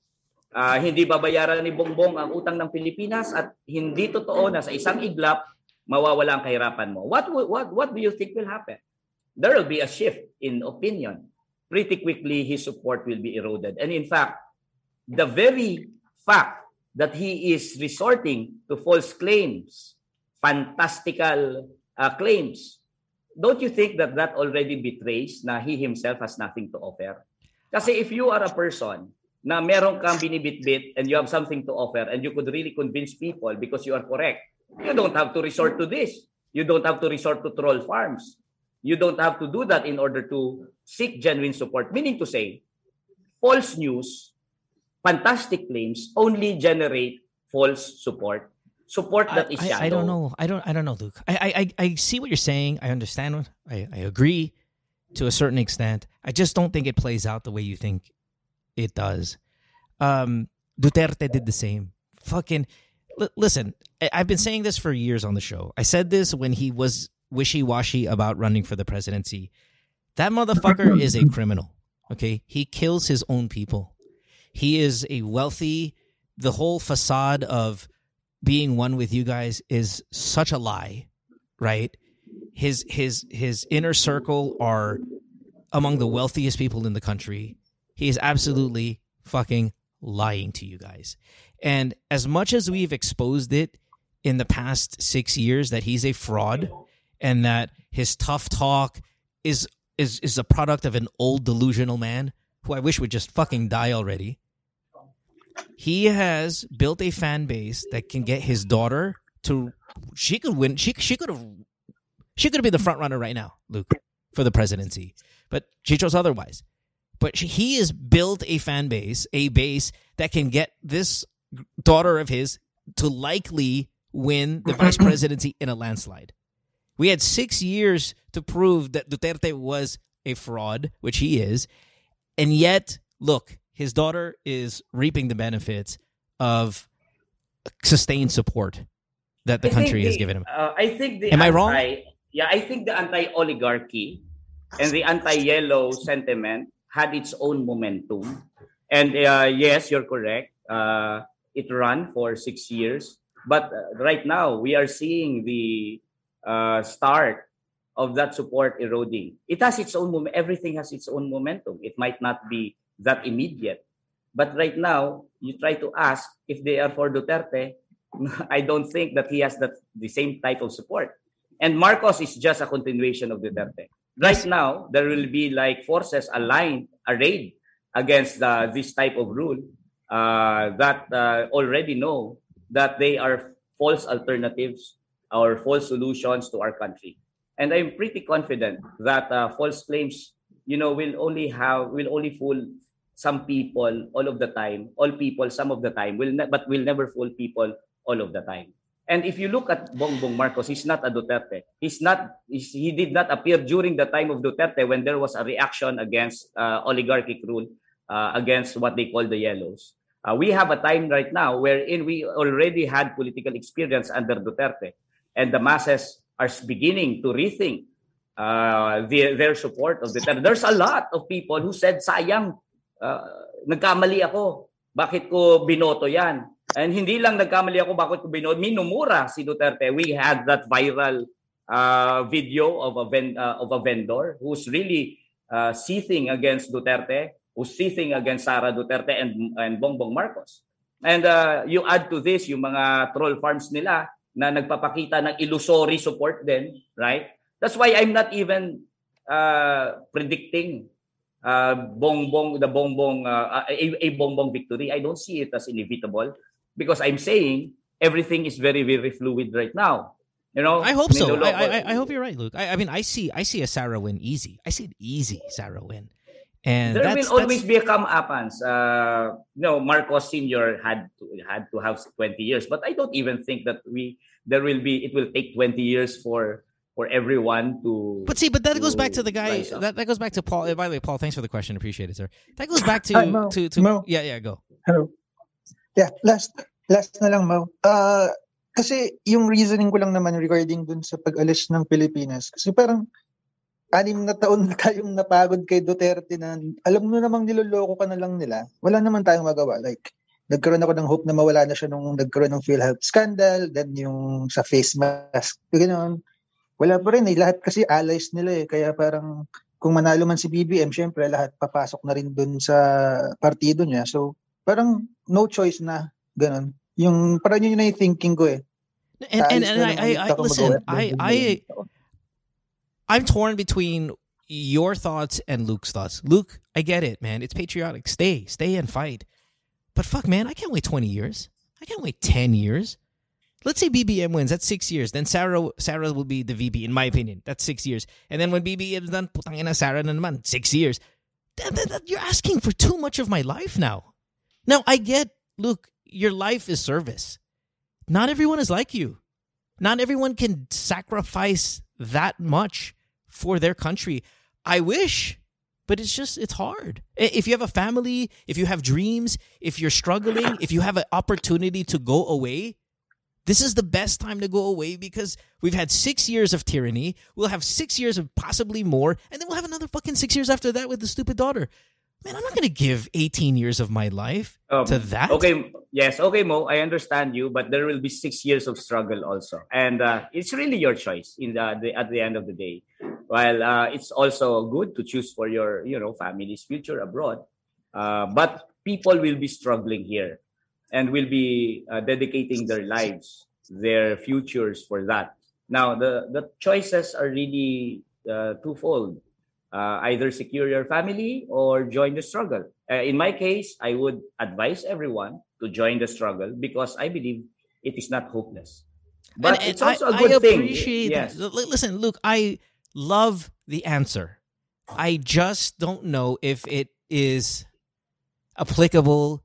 Ah, hindi babayaran ni Bongbong ang utang ng Pilipinas at hindi totoo na sa isang iglap mawawala ang kahirapan mo. What what what do you think will happen? There will be a shift in opinion. Pretty quickly his support will be eroded. And in fact, the very fact that he is resorting to false claims, fantastical uh, claims, don't you think that that already betrays na he himself has nothing to offer? Kasi if you are a person na meron kang binibitbit and you have something to offer and you could really convince people because you are correct, you don't have to resort to this. You don't have to resort to troll farms. You don't have to do that in order to seek genuine support. Meaning to say, false news, fantastic claims only generate false support. Support that is I, shallow. I, I don't know. I don't. I don't know, Luke. I, I, I- I see what you're saying. I understand. What, I, I agree to a certain extent. I just don't think it plays out the way you think it does. Um, Duterte did the same. Fucking li- listen. I, I've been saying this for years on the show. I said this when he was wishy washy about running for the presidency. That motherfucker is a criminal. Okay, he kills his own people. He is a wealthy. The whole facade of being one with you guys is such a lie, right? His his his inner circle are among the wealthiest people in the country. He is absolutely fucking lying to you guys. And as much as we've exposed it in the past 6 years that he's a fraud and that his tough talk is is is a product of an old delusional man who I wish would just fucking die already he has built a fan base that can get his daughter to she could win she she could have she could have been the front runner right now luke for the presidency but she chose otherwise. But she, he has built a fan base a base that can get this daughter of his to likely win the vice presidency in a landslide. We had six years to prove that duterte was a fraud which he is and yet look his daughter is reaping the benefits of sustained support that the I country has given him Uh, I think the Am I wrong? Yeah, I think the anti-oligarchy and the anti-yellow sentiment had its own momentum, And uh, yes, you're correct. Uh, it ran for six years, but uh, right now we are seeing the uh, start of that support eroding. It has its own moment. Everything has its own momentum. It might not be that immediate, but right now you try to ask if they are for Duterte. I don't think that he has that the same type of support. And Marcos is just a continuation of Duterte. Right now, there will be like forces aligned, arrayed against uh, this type of rule uh, that uh, already know that they are false alternatives or false solutions to our country. And I'm pretty confident that uh, false claims, you know, we'll only have we'll only fool some people all of the time, all people some of the time, will ne- but will never fool people all of the time. And if you look at Bongbong Marcos, he's not a Duterte. He's not. He's, he did not appear during the time of Duterte when there was a reaction against uh, oligarchic rule, uh, against what they call the yellows. Uh, we have a time right now wherein we already had political experience under Duterte, and the masses are beginning to rethink uh, their, their support of Duterte. There's a lot of people who said, sayang, uh, nagkamali ako. Bakit ko binoto yan? And hindi lang nagkamali ako bakit ko binoto, minumura si Duterte. We had that viral uh, video of a, ven- uh, of a vendor who's really uh, seething against Duterte, who's seething against Sara Duterte and, and Bongbong Marcos. And uh, you add to this yung mga troll farms nila na nagpapakita ng illusory support din, right? That's why I'm not even uh, predicting uh, bongbong the bongbong uh, a, a bongbong victory. I don't see it as inevitable because I'm saying everything is very very fluid right now. You know, I hope so. I, I, I, hope you're right, Luke. I, I, mean, I see I see a Sara win easy. I see it easy, Sara win. And there will always be a come-uppance. Uh, you know, Marcos Senior had to, had to have 20 years, but I don't even think that we there will be. It will take 20 years for for everyone to. But see, but that goes back to the guy. That, that goes back to Paul. By the way, Paul, thanks for the question. Appreciate it, sir. That goes back to Hi, Mo. to to. Mo. Yeah, yeah, go. Hello. Yeah, last last na lang, Mo. Uh, kasi yung reasoning ko lang naman regarding dun sa pag-alis ng Pilipinas. Kasi parang anim na taon na tayong napagod kay Duterte na alam mo namang niloloko ka na lang nila. Wala naman tayong magawa. Like, nagkaroon ako ng hope na mawala na siya nung nagkaroon ng PhilHealth scandal, then yung sa face mask, gano'n. Wala pa rin eh. Lahat kasi allies nila eh. Kaya parang kung manalo man si BBM, syempre lahat papasok na rin dun sa partido niya. So, parang no choice na ganun. Yung parang yun na yung thinking ko eh. And, and, and I, I, I listen, I, I, I'm torn between your thoughts and Luke's thoughts. Luke, I get it, man. It's patriotic. Stay, stay and fight. But fuck, man, I can't wait 20 years. I can't wait 10 years. Let's say BBM wins. That's six years. Then Sarah Sara will be the VP, in my opinion. That's six years. And then when BBM's done, putang ina Sara na naman, six years. That, that, that, you're asking for too much of my life now. Now, I get, look, your life is service. Not everyone is like you. Not everyone can sacrifice that much for their country. I wish, but it's just it's hard. If you have a family, if you have dreams, if you're struggling, if you have an opportunity to go away, this is the best time to go away because we've had six years of tyranny. We'll have six years of possibly more, and then we'll have another fucking six years after that with the stupid daughter. Man, I'm not going to give 18 years of my life um, to that. Okay, yes, okay, Mo, I understand you, but there will be six years of struggle also, and uh, it's really your choice in the, the, at the end of the day. While uh, it's also good to choose for your you know family's future abroad, uh, but people will be struggling here, and will be uh, dedicating their lives, their futures for that. Now the the choices are really uh, twofold uh, either secure your family or join the struggle. Uh, in my case, I would advise everyone to join the struggle because I believe it is not hopeless. But and, it's also I, a good I thing. appreciate yes. Listen, Luke, I love the answer. I just don't know if it is applicable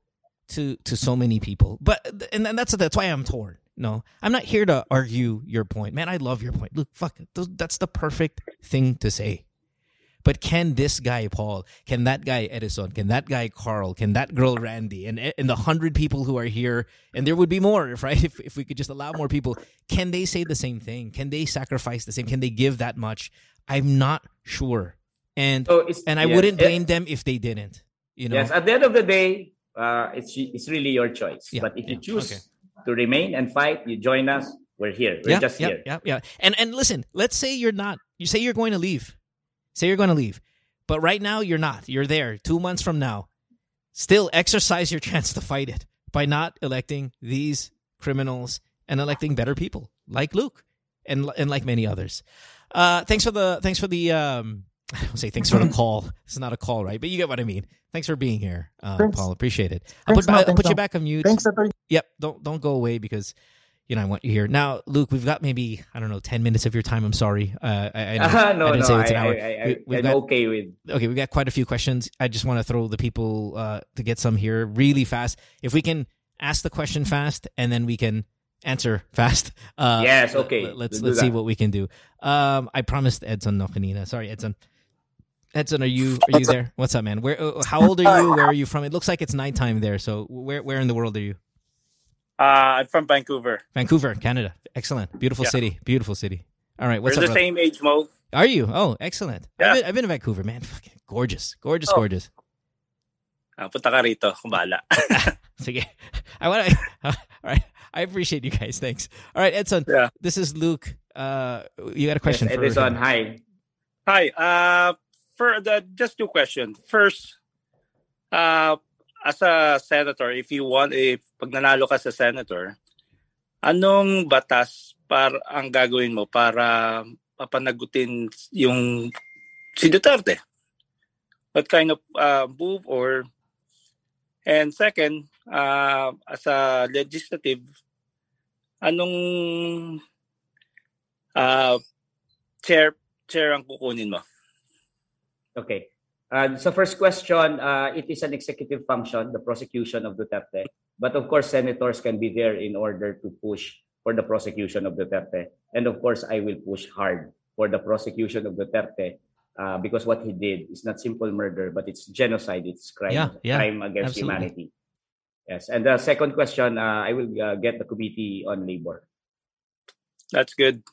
to to so many people. But and, that's that's why I'm torn. No, I'm not here to argue your point, man. I love your point. Look, fuck, that's the perfect thing to say. But can this guy Paul, can that guy Edison, can that guy Carl, can that girl Randy, and and the hundred people who are here, and there would be more, if right? If if we could just allow more people, can they say the same thing? Can they sacrifice the same? Can they give that much? I'm not sure, and and I wouldn't blame them if they didn't. You know. Yes, at the end of the day, uh, it's it's really your choice. Yeah, but if you choose okay. to remain and fight, you join us. We're here. We're yeah, just yeah, here. Yeah, yeah. And and listen, let's say you're not. You say you're going to leave. Say you're going to leave, but right now you're not. You're there. Two months from now, still exercise your chance to fight it by not electing these criminals and electing better people like Luke and and like many others. Uh, thanks for the thanks for the um. I don't say thanks for the call. It's not a call, right? But you get what I mean. Thanks for being here, Thanks. Paul. Appreciate it. I'll Thanks, put, I'll put you back on mute. Thanks. Yep. Don't don't go away because you know I want you here. Now, Luke, we've got maybe I don't know ten minutes of your time. I'm sorry. Uh, I, I, know, no, I didn't no, say it's an I, hour. I, We- I, we've I'm got- okay with. okay, we've got quite a few questions. I just want to throw the people uh, to get some here really fast. If we can ask the question fast and then we can answer fast. Uh, Yes, okay. let- Let's We'll let's see what we can do. Um, I promised Edson no kanina. Sorry, Edson. Edson, are you are you there? What's up, man? Where? Uh, how old are you? Where are you from? It looks like it's nighttime there. So where where in the world are you? Uh, I'm from Vancouver. Vancouver, Canada. Excellent. Beautiful Yeah. city. Beautiful city. All right. What's We're up? the brother? same age, Mo. Are you? Oh, excellent. Yeah. I've, been, I've been to Vancouver, man. Fucking gorgeous. Gorgeous, Oh. gorgeous. Ah, punta ka rito, kung bahala. Sige. I want to. All right. I appreciate you guys. Thanks. All right, Edson. Yeah. This is Luke. Uh, you got a question yes, for Edison, hi. Hi. Uh, for the just two questions. First, uh, as a senator, if you want, if pag nanalo ka sa senator, anong batas para ang gagawin mo para papanagutin yung si Duterte? What kind of uh, move or and second, uh, as a legislative, anong uh, chair chair ang kukunin mo? Okay. Uh, so first question, uh, it is an executive function, the prosecution of Duterte. But of course, senators can be there in order to push for the prosecution of Duterte. And of course, I will push hard for the prosecution of Duterte uh, because what he did is not simple murder, but it's genocide. It's crime, Yeah, yeah, crime against absolutely. humanity. Yes. And the second question, uh, I will uh, get the committee on labor. That's good.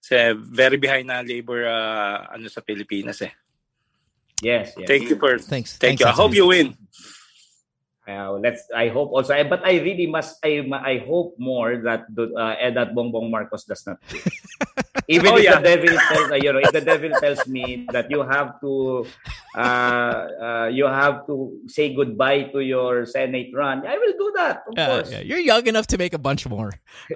Kasi very behind na labor uh, ano sa Pilipinas eh. Yes. yes. Thank you for Thanks. Thank Thanks, you. I hope you win. Uh, let's. I hope also, but I really must. I I hope more that the- uh, that Bongbong Marcos does not. win. Even Oh, if yeah. the devil tells, uh, you know, if the devil tells me that you have to, uh, uh, you have to say goodbye to your Senate run, I will do that. Of Yeah, course. yeah, you're young enough to make a bunch more.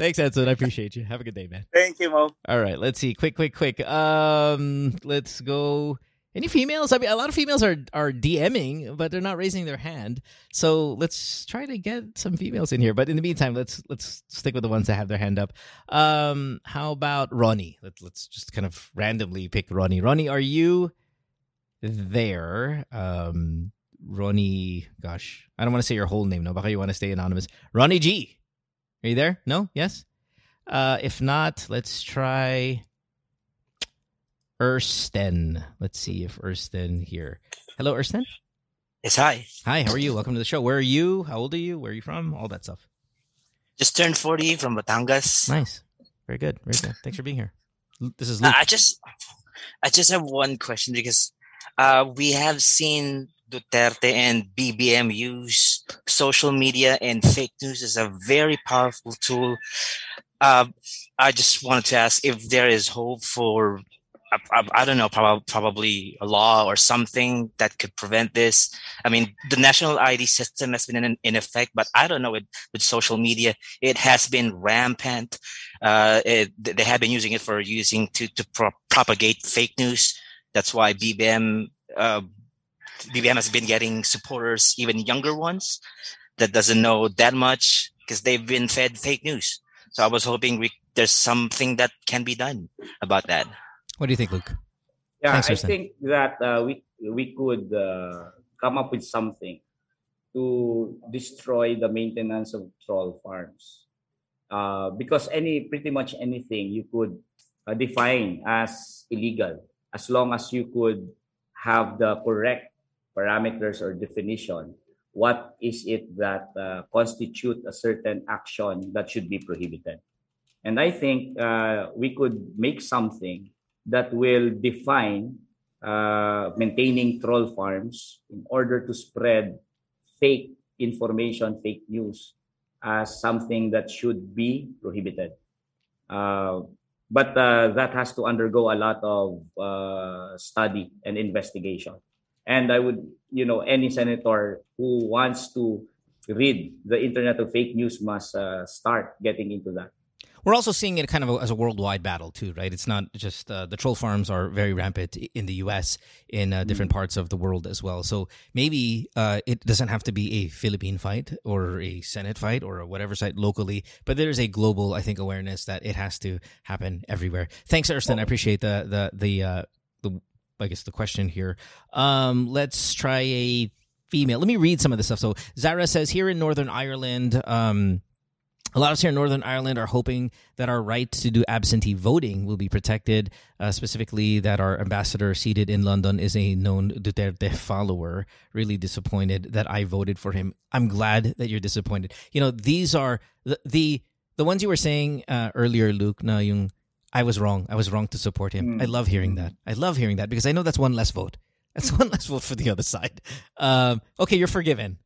Thanks, Edson. I appreciate you. Have a good day, man. Thank you, Mo. All right, let's see. Quick, quick, quick. Um, let's go. Any females? I mean, a lot of females are are DMing, but they're not raising their hand. So let's try to get some females in here. But in the meantime, let's let's stick with the ones that have their hand up. Um, how about Ronnie? Let's let's just kind of randomly pick Ronnie. Ronnie, are you there? Um, Ronnie. Gosh, I don't want to say your whole name. No, baka you want to stay anonymous. Ronnie G. Are you there? No. Yes. Uh, if not, let's try Ersten. Let's see if Ersten here. Hello, Ersten. Yes, hi. Hi, how are you? Welcome to the show. Where are you? How old are you? Where are you from? All that stuff. Just turned 40 from Batangas. Nice. Very good. Very good. Thanks for being here. This is Uh, I just I just have one question because uh, we have seen Duterte and BBM use social media and fake news as a very powerful tool. Uh, I just wanted to ask if there is hope for I, I, I don't know, prob- probably a law or something that could prevent this. I mean, the national ID system has been in, in effect, but I don't know with, with social media, it has been rampant. Uh, it, they have been using it for using to, to pro- propagate fake news. That's why BBM, uh, BBM has been getting supporters, even younger ones that doesn't know that much because they've been fed fake news. So I was hoping we, there's something that can be done about that. What do you think, Luke? Yeah, Thanks, I think that uh, we we could uh, come up with something to destroy the maintenance of troll farms, uh, because any pretty much anything you could uh, define as illegal as long as you could have the correct parameters or definition. What is it that uh, constitute a certain action that should be prohibited? And I think uh, we could make something that will define uh, maintaining troll farms in order to spread fake information, fake news as something that should be prohibited. Uh, but uh, that has to undergo a lot of uh, study and investigation. And I would, you know, any senator who wants to read the internet of fake news must uh, start getting into that. We're also seeing it kind of as a worldwide battle too, right? It's not just uh, the troll farms are very rampant in the U.S. in uh, different mm-hmm. parts of the world as well. So maybe uh, it doesn't have to be a Philippine fight or a Senate fight or whatever site locally, but there's a global, I think, awareness that it has to happen everywhere. Thanks, Erston. I appreciate the the the uh, the I guess the question here. Um, let's try a female. Let me read some of this stuff. So Zara says here in Northern Ireland. Um, a lot of us here in Northern Ireland are hoping that our right to do absentee voting will be protected, uh, specifically that our ambassador seated in London is a known Duterte follower. Really disappointed that I voted for him. I'm glad that you're disappointed. You know, these are the the, the ones you were saying uh, earlier, Luke, na yung I was wrong. I was wrong to support him. Mm. I love hearing that. I love hearing that because I know that's one less vote. That's one less vote for the other side. Um, okay, you're forgiven.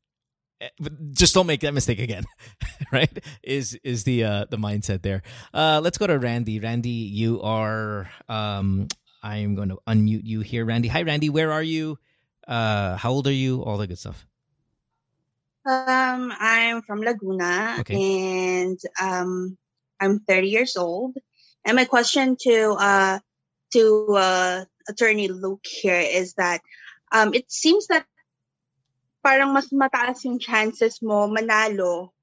Eh, just don't make that mistake again right? Is is the uh the mindset there. Uh let's go to randy. Randy you are um i'm going to unmute you here randy. Hi randy. Where are you? Uh how old are you? All the good stuff. Um i'm from laguna okay. and um i'm 30 years old. And my question to uh to uh attorney luke here is that um it seems that parang mas mataas yung chances mo manalo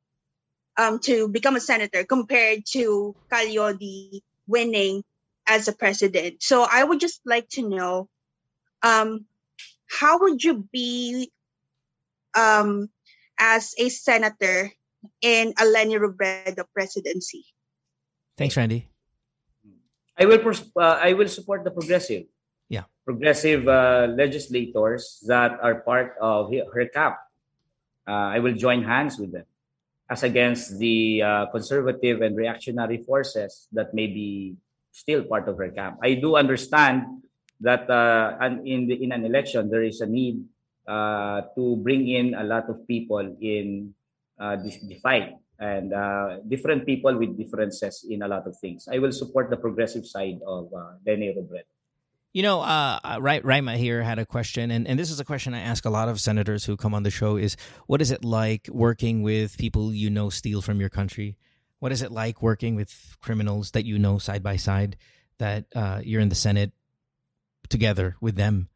um, to become a senator compared to Ka Leody winning as a president. So I would just like to know, um, how would you be um, as a senator in a Leni Robredo presidency? Thanks, Randy. I will uh, I will support the progressive yeah. progressive uh, legislators that are part of her camp. Uh, I will join hands with them as against the uh, conservative and reactionary forces that may be still part of her camp. I do understand that uh, in the, in an election there is a need uh, to bring in a lot of people in uh, this the fight and different people with differences in a lot of things. I will support the progressive side of uh, Leni Robredo. You know, uh, uh Raima here had a question, and, and this is a question I ask a lot of senators who come on the show: is what is it like working with people you know steal from your country? What is it like working with criminals that you know side by side that uh, you're in the Senate together with them?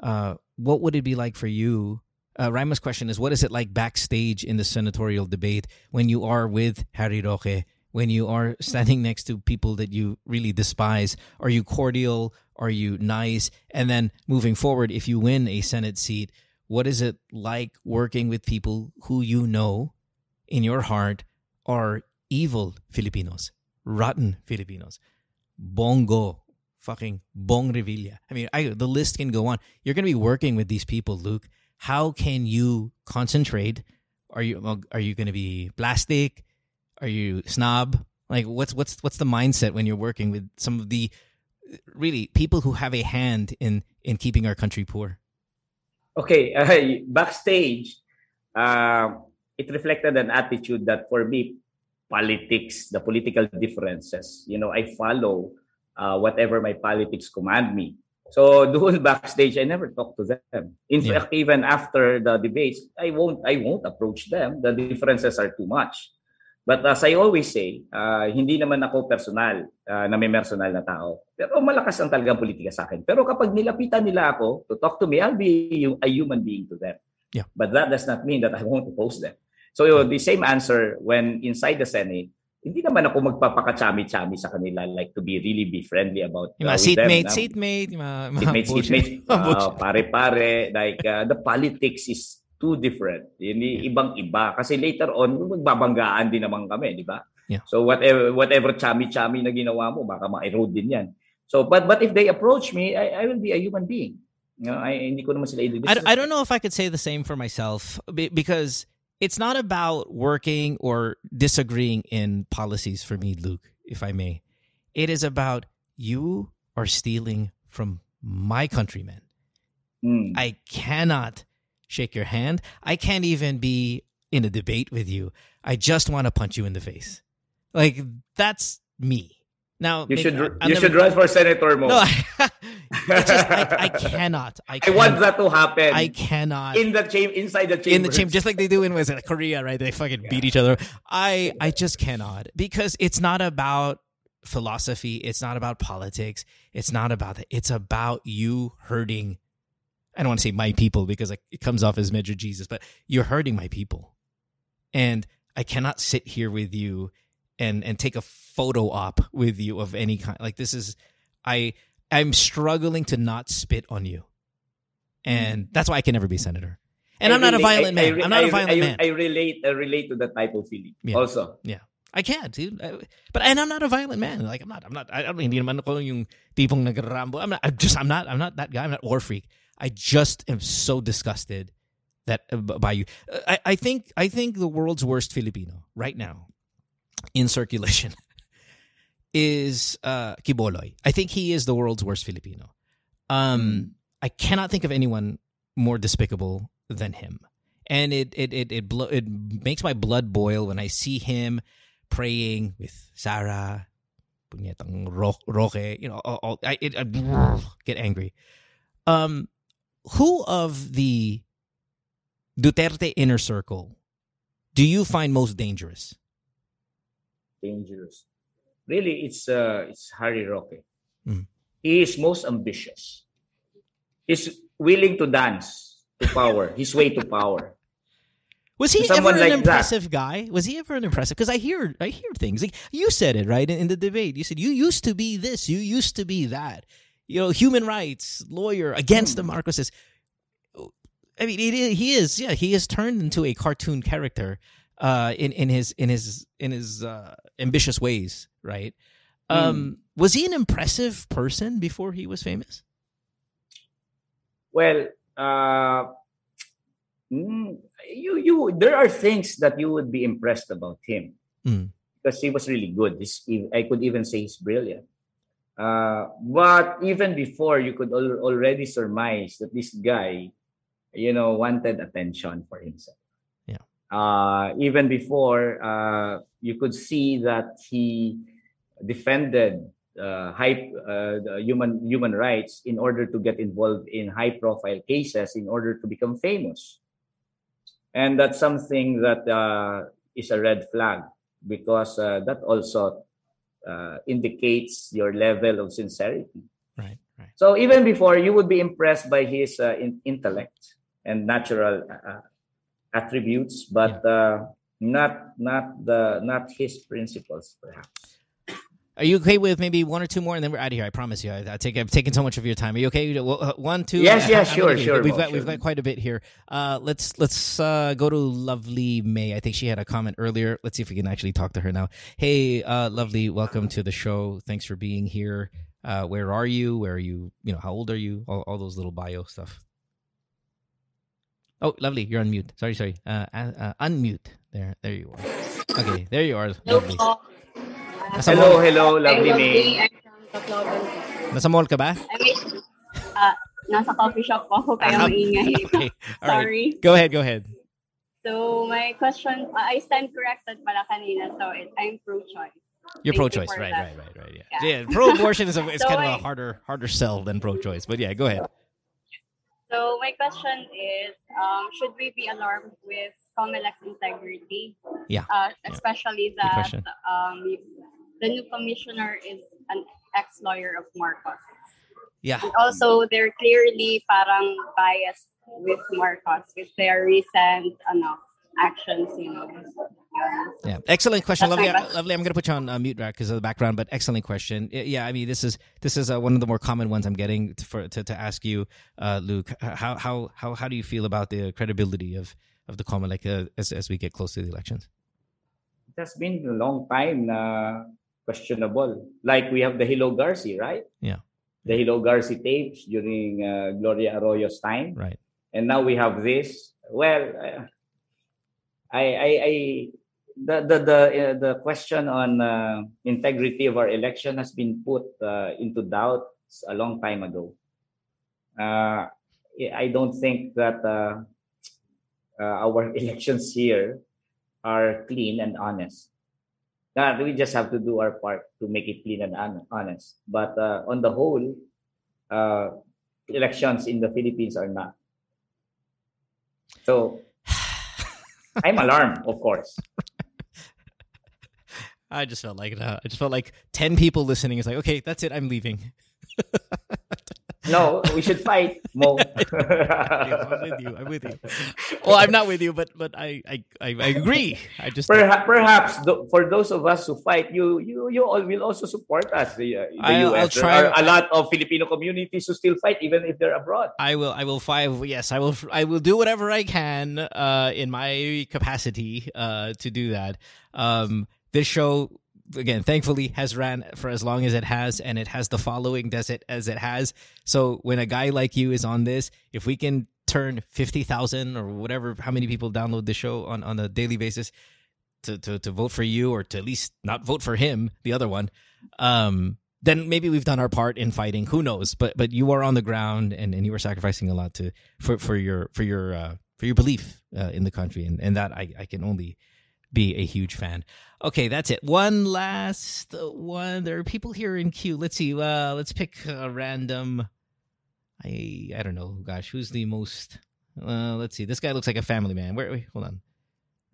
Uh, what would it be like for you? Uh, Raima's question is: What is it like backstage in the senatorial debate when you are with Harry Roque? When you are standing next to people that you really despise, are you cordial? Are you nice? And then moving forward, if you win a Senate seat, what is it like working with people who you know in your heart are evil Filipinos, rotten Filipinos, Bong Go, fucking Bong Revilla. I mean, I, the list can go on. You're going to be working with these people, Luke. How can you concentrate? Are you are you going to be plastic? Are you snob? Like, what's what's what's the mindset when you're working with some of the really people who have a hand in in keeping our country poor? Okay, uh, backstage, uh, it reflected an attitude that for me, politics, the political differences, you know, I follow uh, whatever my politics command me. So doon backstage, I never talk to them. In yeah. fact, even after the debates, I won't I won't approach them. The differences are too much. But as I always say, uh, hindi naman ako personal uh, na may personal na tao. Pero malakas ang talagang politika sa akin. Pero kapag nilapitan nila ako to talk to me, I'll be a human being to them. Yeah. But that does not mean that I won't oppose them. So yun, the same answer when inside the Senate, hindi naman ako magpapakachami-chami sa kanila like to be really be friendly about uh, yung mga seatmate, seatmate, yung mga, mga seatmate, seatmate, uh, pare-pare, like uh, the politics is too different. Hindi ibang-iba kasi later on magbabanggaan din naman kami, di ba? Yeah. So whatever whatever chami-chami na ginawa mo, baka ma-erode din 'yan. So but but if they approach me, I, I will be a human being. You know, I hindi ko naman sila I, I don't know if I could say the same for myself because it's not about working or disagreeing in policies for me, Luke, if I may. It is about you are stealing from my countrymen. Mm. I cannot shake your hand. I can't even be in a debate with you. I just want to punch you in the face. Like that's me. Now you maybe should I'll you never- should run for senator mo. No, I, just I, I cannot. I, I want that to happen. I cannot in the chamber, inside the chamber. in the chamber, just like they do in was it Korea, right? They fucking beat each other. I I just cannot because it's not about philosophy. It's not about politics. It's not about that. It's about you hurting. I don't want to say my people because it comes off as Major Jesus, but you're hurting my people, and I cannot sit here with you and and take a photo op with you of any kind. Like this is I I'm struggling to not spit on you, and mm. that's why I can never be senator. And I I'm not a violent I- I man. re- I'm not I a violent I, man. I relate. I relate to the type of feeling. Yeah. Also, Yeah. I can't, dude. I- but and I'm not a violent man. Like I'm not. I'm not. I, I mean, hindi naman ako yung tipong nagrambo. I'm not. I'm just. I'm not. I'm not that guy. I'm not war freak. I just am so disgusted that uh, by you. Uh, I, I think. I think the world's worst Filipino right now in circulation is uh Quiboloy. I think he is the world's worst Filipino. Um, I cannot think of anyone more despicable than him, and it it it it, blo- it makes my blood boil when I see him praying with Sara, punyetang Ro- Roque. You know, all, all, I, it, I get angry. Um, who of the Duterte inner circle do you find most dangerous? dangerous. Really, it's uh, it's Harry Roque. Mm. He is most ambitious. He's willing to dance to power. his way to power. Was he ever an like that. impressive guy? Was he ever an impressive? Because I hear, I hear things. Like, you said it right in, in the debate. You said you used to be this, you used to be that. You know, human rights lawyer against the Marcoses. I mean, it is, he is. Yeah, he has turned into a cartoon character uh, in in his in his in his uh, ambitious ways. Right? Um, was he an impressive person before he was famous? Well, uh, mm, you you there are things that you would be impressed about him Mm. because he was really good. This I could even say he's brilliant. Uh, but even before, you could al- already surmise that this guy, you know, wanted attention for himself. Yeah. Uh, even before, uh, you could see that he defended uh, high uh, human human rights in order to get involved in high profile cases in order to become famous and that's something that uh, is a red flag because uh, that also uh, indicates your level of sincerity Right. Right. so even before you would be impressed by his uh, in- intellect and natural uh, attributes but uh, not not the not his principles perhaps Are you okay with maybe one or two more, and then we're out of here? I promise you. I, I take. I've taken so much of your time. Are you okay? Uh, One, two. Yes, uh, yes, how- how sure, many? sure, We've Mo, got we've got quite a bit here. Uh, let's let's uh, go to Lovely May. I think she had a comment earlier. Let's see if we can actually talk to her now. Hey, uh, Lovely, welcome to the show. Thanks for being here. Uh, where are you? Where are you? You know, how old are you? All, all those little bio stuff. Oh, Lovely, you're on mute. Sorry, sorry. Uh, uh, uh, unmute. There, there you are. Okay, there you are. Lovely. Nasa hello mall, hello lovely May I'm from Tacloban. nasa mall ka ba? I mean, ah, nasa coffee shop ako kaya Ah, maingay. Okay. All right. Sorry. Go ahead, go ahead. So, my question, uh, I stand corrected pala kanina, so it, I'm pro-choice. You're Thank pro-choice, for right, that. right, right, right. Yeah, Yeah. yeah. Pro-abortion is a, it's So kind of a harder, harder sell than pro-choice. But yeah, go ahead. So, my question is, um, should we be alarmed with Comelec integrity? Yeah. Uh, especially Good that um, the new commissioner is an ex-lawyer of Marcos. Yeah, And also, they're clearly parang biased with Marcos with their recent ano, actions, you know. Yun. yeah. Excellent question, That's lovely. Lovely. I'm gonna put you on uh, mute rack because of the background, but excellent question. Yeah, I mean, this is this is uh, one of the more common ones I'm getting to, for to, to ask you, uh, Luke. How how how how do you feel about the credibility of of the Comelec uh, as as we get close to the elections? it has been a long time na questionable. Like we have the Hello Garci, right? Yeah. The Hello Garci tapes during uh, Gloria Arroyo's time. Right. And now we have this. Well, uh, I, I, I, the the the uh, the question on uh, integrity of our election has been put uh, into doubt a long time ago. uh, I don't think that uh, uh, our elections here are clean and honest. That we just have to do our part to make it clean and honest. But uh, on the whole, uh, elections in the Philippines are not. So I'm alarmed, of course. I just felt like uh, I just felt like ten people listening is like, okay, that's it. I'm leaving. No, we should fight, Mo. I'm with you. I'm with you. Well, I'm not with you, but but I I, I agree. I just perhaps, perhaps for those of us who fight, you you you all will also support us. The, uh, the I'll, US. I'll try. There are a lot of Filipino communities who still fight, even if they're abroad. I will. I will five. Yes, I will. I will do whatever I can uh, in my capacity uh, to do that. Um, this show again, thankfully, has ran for as long as it has, and it has the following as it as it has. So when a guy like you is on this, if we can turn fifty thousand or whatever, how many people download the show on on a daily basis to to to vote for you or to at least not vote for him, the other one, um, then maybe we've done our part in fighting. Who knows? But but you are on the ground and and you are sacrificing a lot to for for your for your uh, for your belief uh, in the country, and and that I I can only be a huge fan. Okay, that's it. One last one. There are people here in queue. Let's see. Uh, let's pick a random. I I don't know. Gosh, who's the most? Uh, let's see. This guy looks like a family man. Where? Wait, hold on.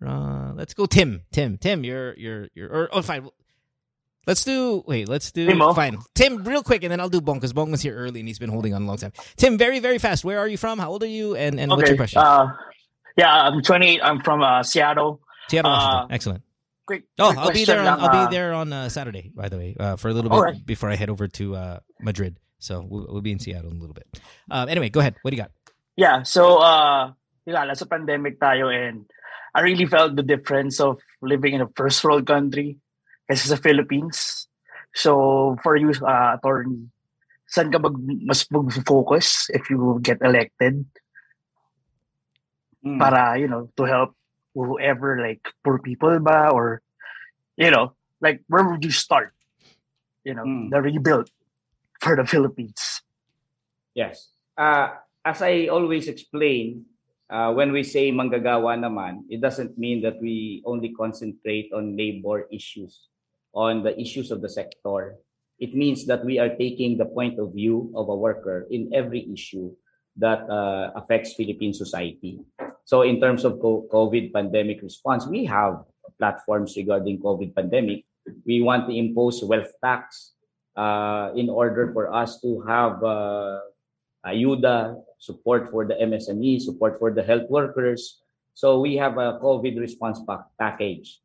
Uh, let's go, Tim. Tim. Tim. You're you're you're. Or, oh, fine. Let's do. Wait. Let's do. Fine. Tim, real quick, and then I'll do Bong because Bong was here early and he's been holding on a long time. Tim, very very fast. Where are you from? How old are you? And and okay. what's your question? Uh, yeah, I'm 28. I'm from uh, Seattle. Seattle, Washington. Uh, Excellent. Great. oh, quick I'll be there. On, lang, I'll uh, be there on uh, Saturday, by the way, uh, for a little bit right. before I head over to uh, Madrid. So we'll, we'll, be in Seattle in a little bit. Anyway, go ahead. What do you got? Yeah. So, uh, yeah, nasa pandemic tayo and I really felt the difference of living in a first world country kasi sa Philippines. So, for you, uh, attorney, saan ka mag, mas mag-focus if you get elected? Mm. Para, you know, to help whoever, like poor people ba? Or, you know, like where would you start? You know, Mm. the rebuild for the Philippines. Yes. Uh, as I always explain, uh, when we say manggagawa naman, it doesn't mean that we only concentrate on labor issues, on the issues of the sector. It means that we are taking the point of view of a worker in every issue that uh, affects Philippine society. So in terms of COVID pandemic response, we have platforms regarding COVID pandemic. We want to impose wealth tax uh, in order for us to have uh, ayuda, support for the MSME, support for the health workers. So we have a COVID response pack- package.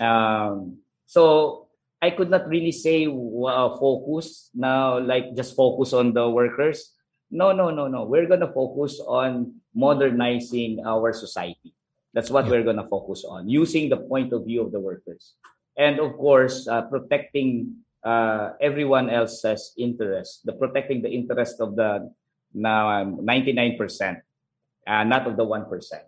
Um, so I could not really say uh, focus now, like just focus on the workers. No, no, no, no. We're gonna focus on modernizing our society. That's what we're gonna focus on, using the point of view of the workers, and of course, uh, protecting uh, everyone else's interest. The protecting the interest of the now nine percent, uh, not of the one percent.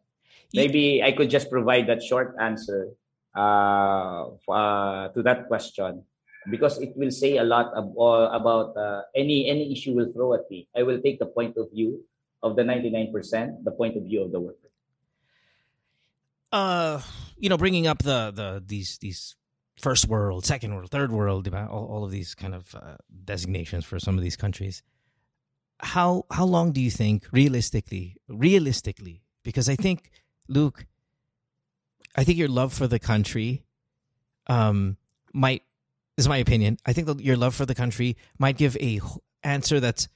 Maybe I could just provide that short answer uh, uh, to that question because it will say a lot ab- uh, about uh, any any issue will throw at me. I will take the point of view of the 99%, the point of view of the worker. uh you know bringing up the the these these first world second world third world all, all of these kind of uh, designations for some of these countries how how long do you think realistically realistically because i think luke i think your love for the country um might is my opinion i think your love for the country might give a answer that's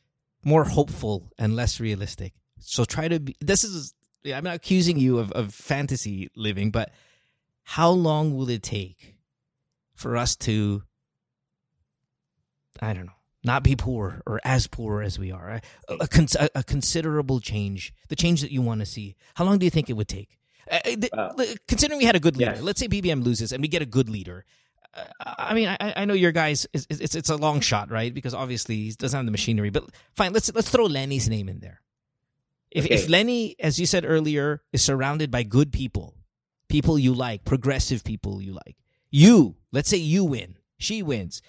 more hopeful and less realistic so try to be this is yeah, I'm not accusing you of, of fantasy living, but how long will it take for us to, I don't know, not be poor or as poor as we are? A, a, a, a considerable change, the change that you want to see. How long do you think it would take? Uh, th- Uh, considering we had a good leader, yes. let's say BBM loses and we get a good leader. I mean, I, I know your guys. It's, it's it's a long shot, right? Because obviously he doesn't have the machinery. But fine, let's let's throw Leni's name in there. If if Lenny, as you said earlier, is surrounded by good people, people you like, progressive people you like, you let's say you win, she wins,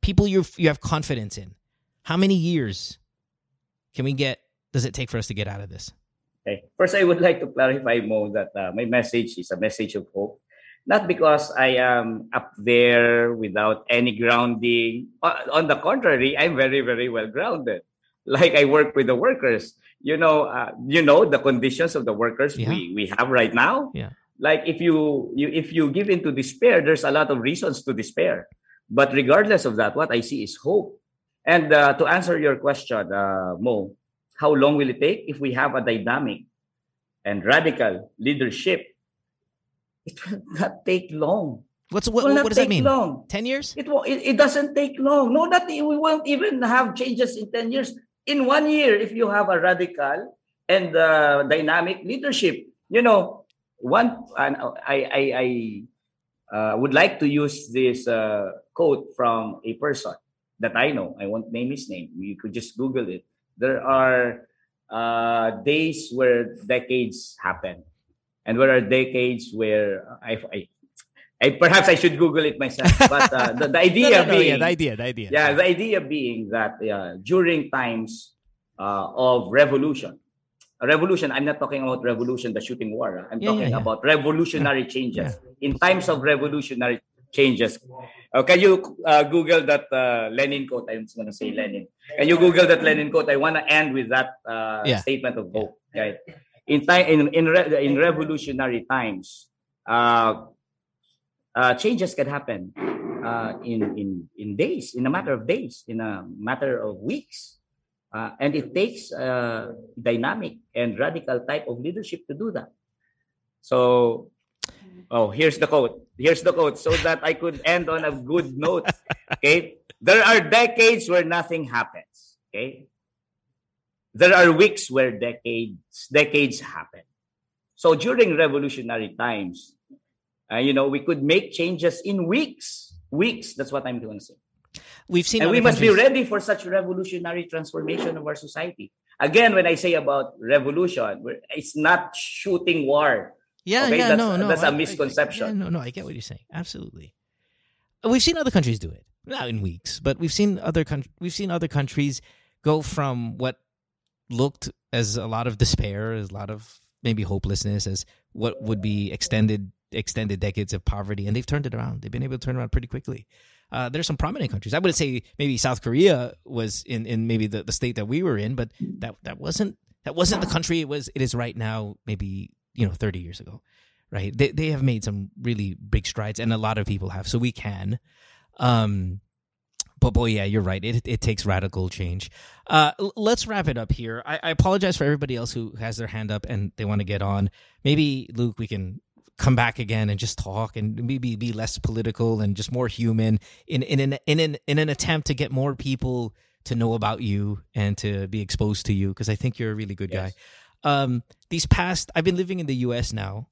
people you you have confidence in. How many years can we get? Does it take for us to get out of this? Okay. First, I would like to clarify, Mo, that uh, my message is a message of hope. Not because I am up there without any grounding. On the contrary, I'm very, very well grounded. Like I work with the workers. You know, uh, you know the conditions of the workers yeah. we, we have right now. Yeah. Like if you, you if you give into despair, there's a lot of reasons to despair. But regardless of that, what I see is hope. And uh, to answer your question, uh, Mo, how long will it take if we have a dynamic and radical leadership? It will not take long. What's what, what does that mean? Long. Ten years? It, it it doesn't take long. No, not we won't even have changes in ten years. In one year, if you have a radical and uh, dynamic leadership, you know, one and I I I uh, would like to use this uh, quote from a person that I know. I won't name his name. You could just Google it. There are uh, days where decades happen, and there are decades where I, I, I perhaps I should Google it myself. But uh, the, the, idea no, no, no, being, yeah, the idea, the idea, yeah, the idea being that uh, during times uh, of revolution, a revolution. I'm not talking about revolution, the shooting war. I'm yeah, talking yeah, about revolutionary changes. In times of revolutionary changes, uh, can you uh, Google that uh, Lenin quote? I'm going to say Lenin. Can you Google that Lenin quote? I want to end with that uh, statement of hope. Right? In time, in in, re- in revolutionary times, uh, uh, changes can happen uh, in in in days, in a matter of days, in a matter of weeks, and it takes a dynamic and radical type of leadership to do that. So Oh, here's the quote. Here's the quote so that I could end on a good note. Okay. There are decades where nothing happens. Okay. There are weeks where decades decades happen. So during revolutionary times, uh, you know, we could make changes in weeks. Weeks. That's what I'm going to say. We've seen, and we must be ready for such revolutionary transformation of our society. Again, when I say about revolution, it's not shooting war yeah, okay? yeah, that's, no, no. That's a misconception. I, yeah, no, no, I get what you're saying. Absolutely. We've seen other countries do it, not in weeks, but we've seen other countries. We've seen other countries go from what looked as a lot of despair, as a lot of maybe hopelessness, as what would be extended extended decades of poverty, and they've turned it around. They've been able to turn around pretty quickly. Uh, there's some prominent countries. I wouldn't say maybe South Korea was in, in maybe the, the state that we were in, but that that wasn't that wasn't the country it was it is right now. Maybe you know 30 years ago right they, they have made some really big strides and a lot of people have so we can um but boy yeah you're right it, it takes radical change uh let's wrap it up here I, I apologize for everybody else who has their hand up and they want to get on maybe luke we can come back again and just talk and maybe be less political and just more human in in an in an in an attempt to get more people to know about you and to be exposed to you because I think you're a really good yes. guy um, these past, I've been living in the U.S. now.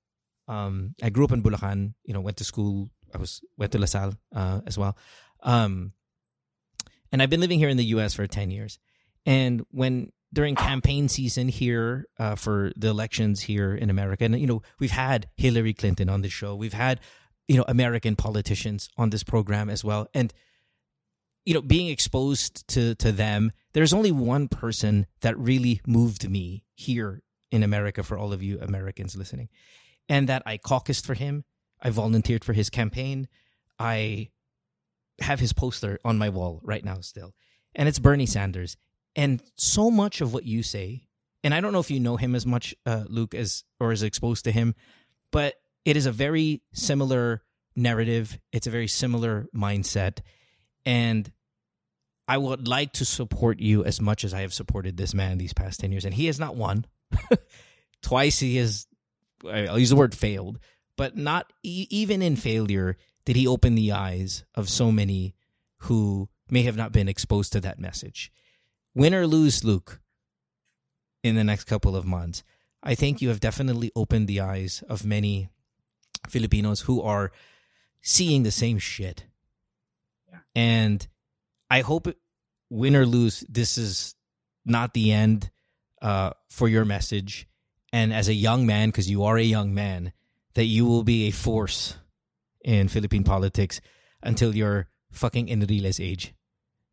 Um, I grew up in Bulacan. You know, went to school. I was went to La Salle uh, as well. Um, and I've been living here in the U.S. for ten years. And when during campaign season here uh, for the elections here in America, and you know, we've had Hillary Clinton on the show. We've had you know American politicians on this program as well, and you know, being exposed to to them, there's only one person that really moved me here in America for all of you Americans listening. And that I caucused for him. I volunteered for his campaign. I have his poster on my wall right now still. And it's Bernie Sanders. And so much of what you say, and I don't know if you know him as much, uh, Luke, as or is exposed to him, but it is a very similar narrative. It's a very similar mindset. And I would like to support you as much as I have supported this man these past 10 years. And he has not won. Twice he has, I'll use the word failed, but not e- even in failure did he open the eyes of so many who may have not been exposed to that message. Win or lose, Luke, in the next couple of months, I think you have definitely opened the eyes of many Filipinos who are seeing the same shit. Yeah. And I hope, win or lose, this is not the end uh, for your message. And as a young man, because you are a young man, that you will be a force in Philippine politics until you're fucking Enrile's age.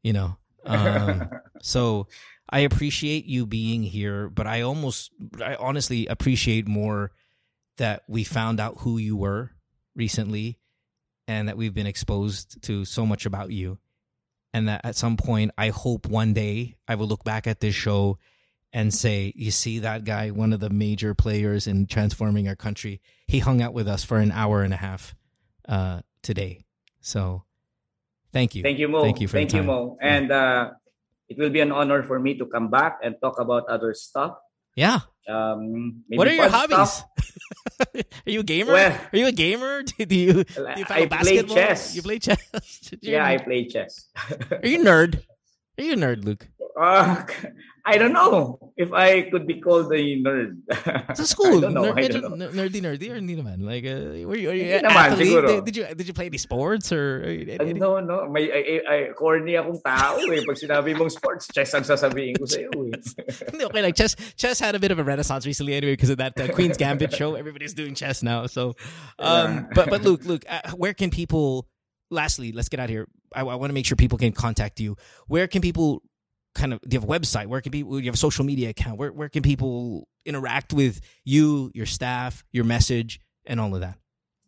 You know, Um, so I appreciate you being here, but I almost, I honestly appreciate more that we found out who you were recently and that we've been exposed to so much about you. And that at some point, I hope one day I will look back at this show and say, You see that guy, one of the major players in transforming our country? He hung out with us for an hour and a half uh, today. So thank you. Thank you, Mo. Thank you for Thank you, Mo. And uh, it will be an honor for me to come back and talk about other stuff. Yeah. Um, what are your hobbies? are you a gamer? Well, are you a gamer? Do, do you, do you I play chess. You play chess? yeah, I play chess. are you a nerd? Are you a nerd, Luke? Uh, I don't know if I could be called a nerd. Sa school, I don't know. I don't know. nerdy, nerdy, or hindi naman? Like, uh, were you, are you Hindi naman, athlete? siguro. Did, you did you play any sports or? Uh, no, no. May, ay, ay, ay, corny akong tao eh. Pag sinabi mong sports, chess ang sasabihin ko sa'yo eh. Hindi, okay, like chess, chess had a bit of a renaissance recently anyway because of that uh, Queen's Gambit show. Everybody's doing chess now. So, um, Yeah. but but Luke, Luke, uh, where can people? Lastly, let's get out of here. I, I want to make sure people can contact you. Where can people kind of? Do you have a website? Where can people? You have a social media account? Where where can people interact with you, your staff, your message, and all of that?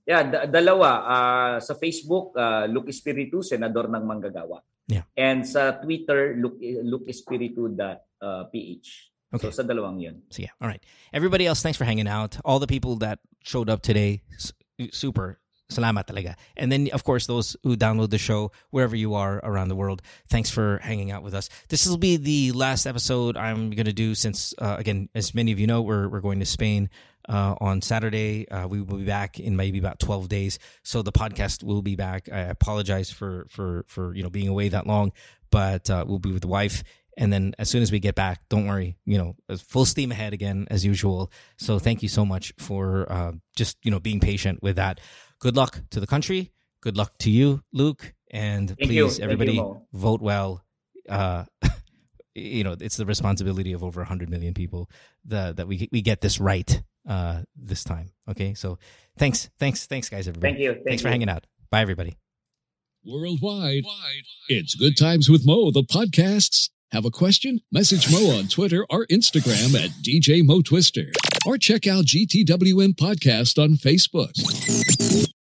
Yeah, da- dalawa. Uh, sa Facebook, uh, Luke Espiritu, Senador ng Manggagawa. Yeah. And sa Twitter, Luke, Luke Espiritu.ph. Okay. So sa dalawang yun. So yeah, all right. Everybody else, thanks for hanging out. All the people that showed up today, super. Salamat talaga. And then, of course, those who download the show wherever you are around the world. Thanks for hanging out with us. This will be the last episode I'm going to do since, uh, again, as many of you know, we're we're going to Spain uh, on Saturday. Uh, we will be back in maybe about 12 days. So the podcast will be back. I apologize for for for you know being away that long, but uh, we'll be with the wife. And then as soon as we get back, don't worry, you know, full steam ahead again as usual. So thank you so much for uh, just you know being patient with that. Good luck to the country. Good luck to you, Luke. And Thank please, you, everybody, Mo. vote well. Uh, you know, it's the responsibility of over 100 million people the, that we we get this right uh, this time. Okay, so thanks, thanks, thanks, guys, everybody. Thank you. Thank thanks for hanging out. Bye, everybody. Worldwide, it's Good Times with Mo, the podcasts. Have a question? Message Mo on Twitter or Instagram at DJ Mo Twister. Or check out GTWM Podcast on Facebook.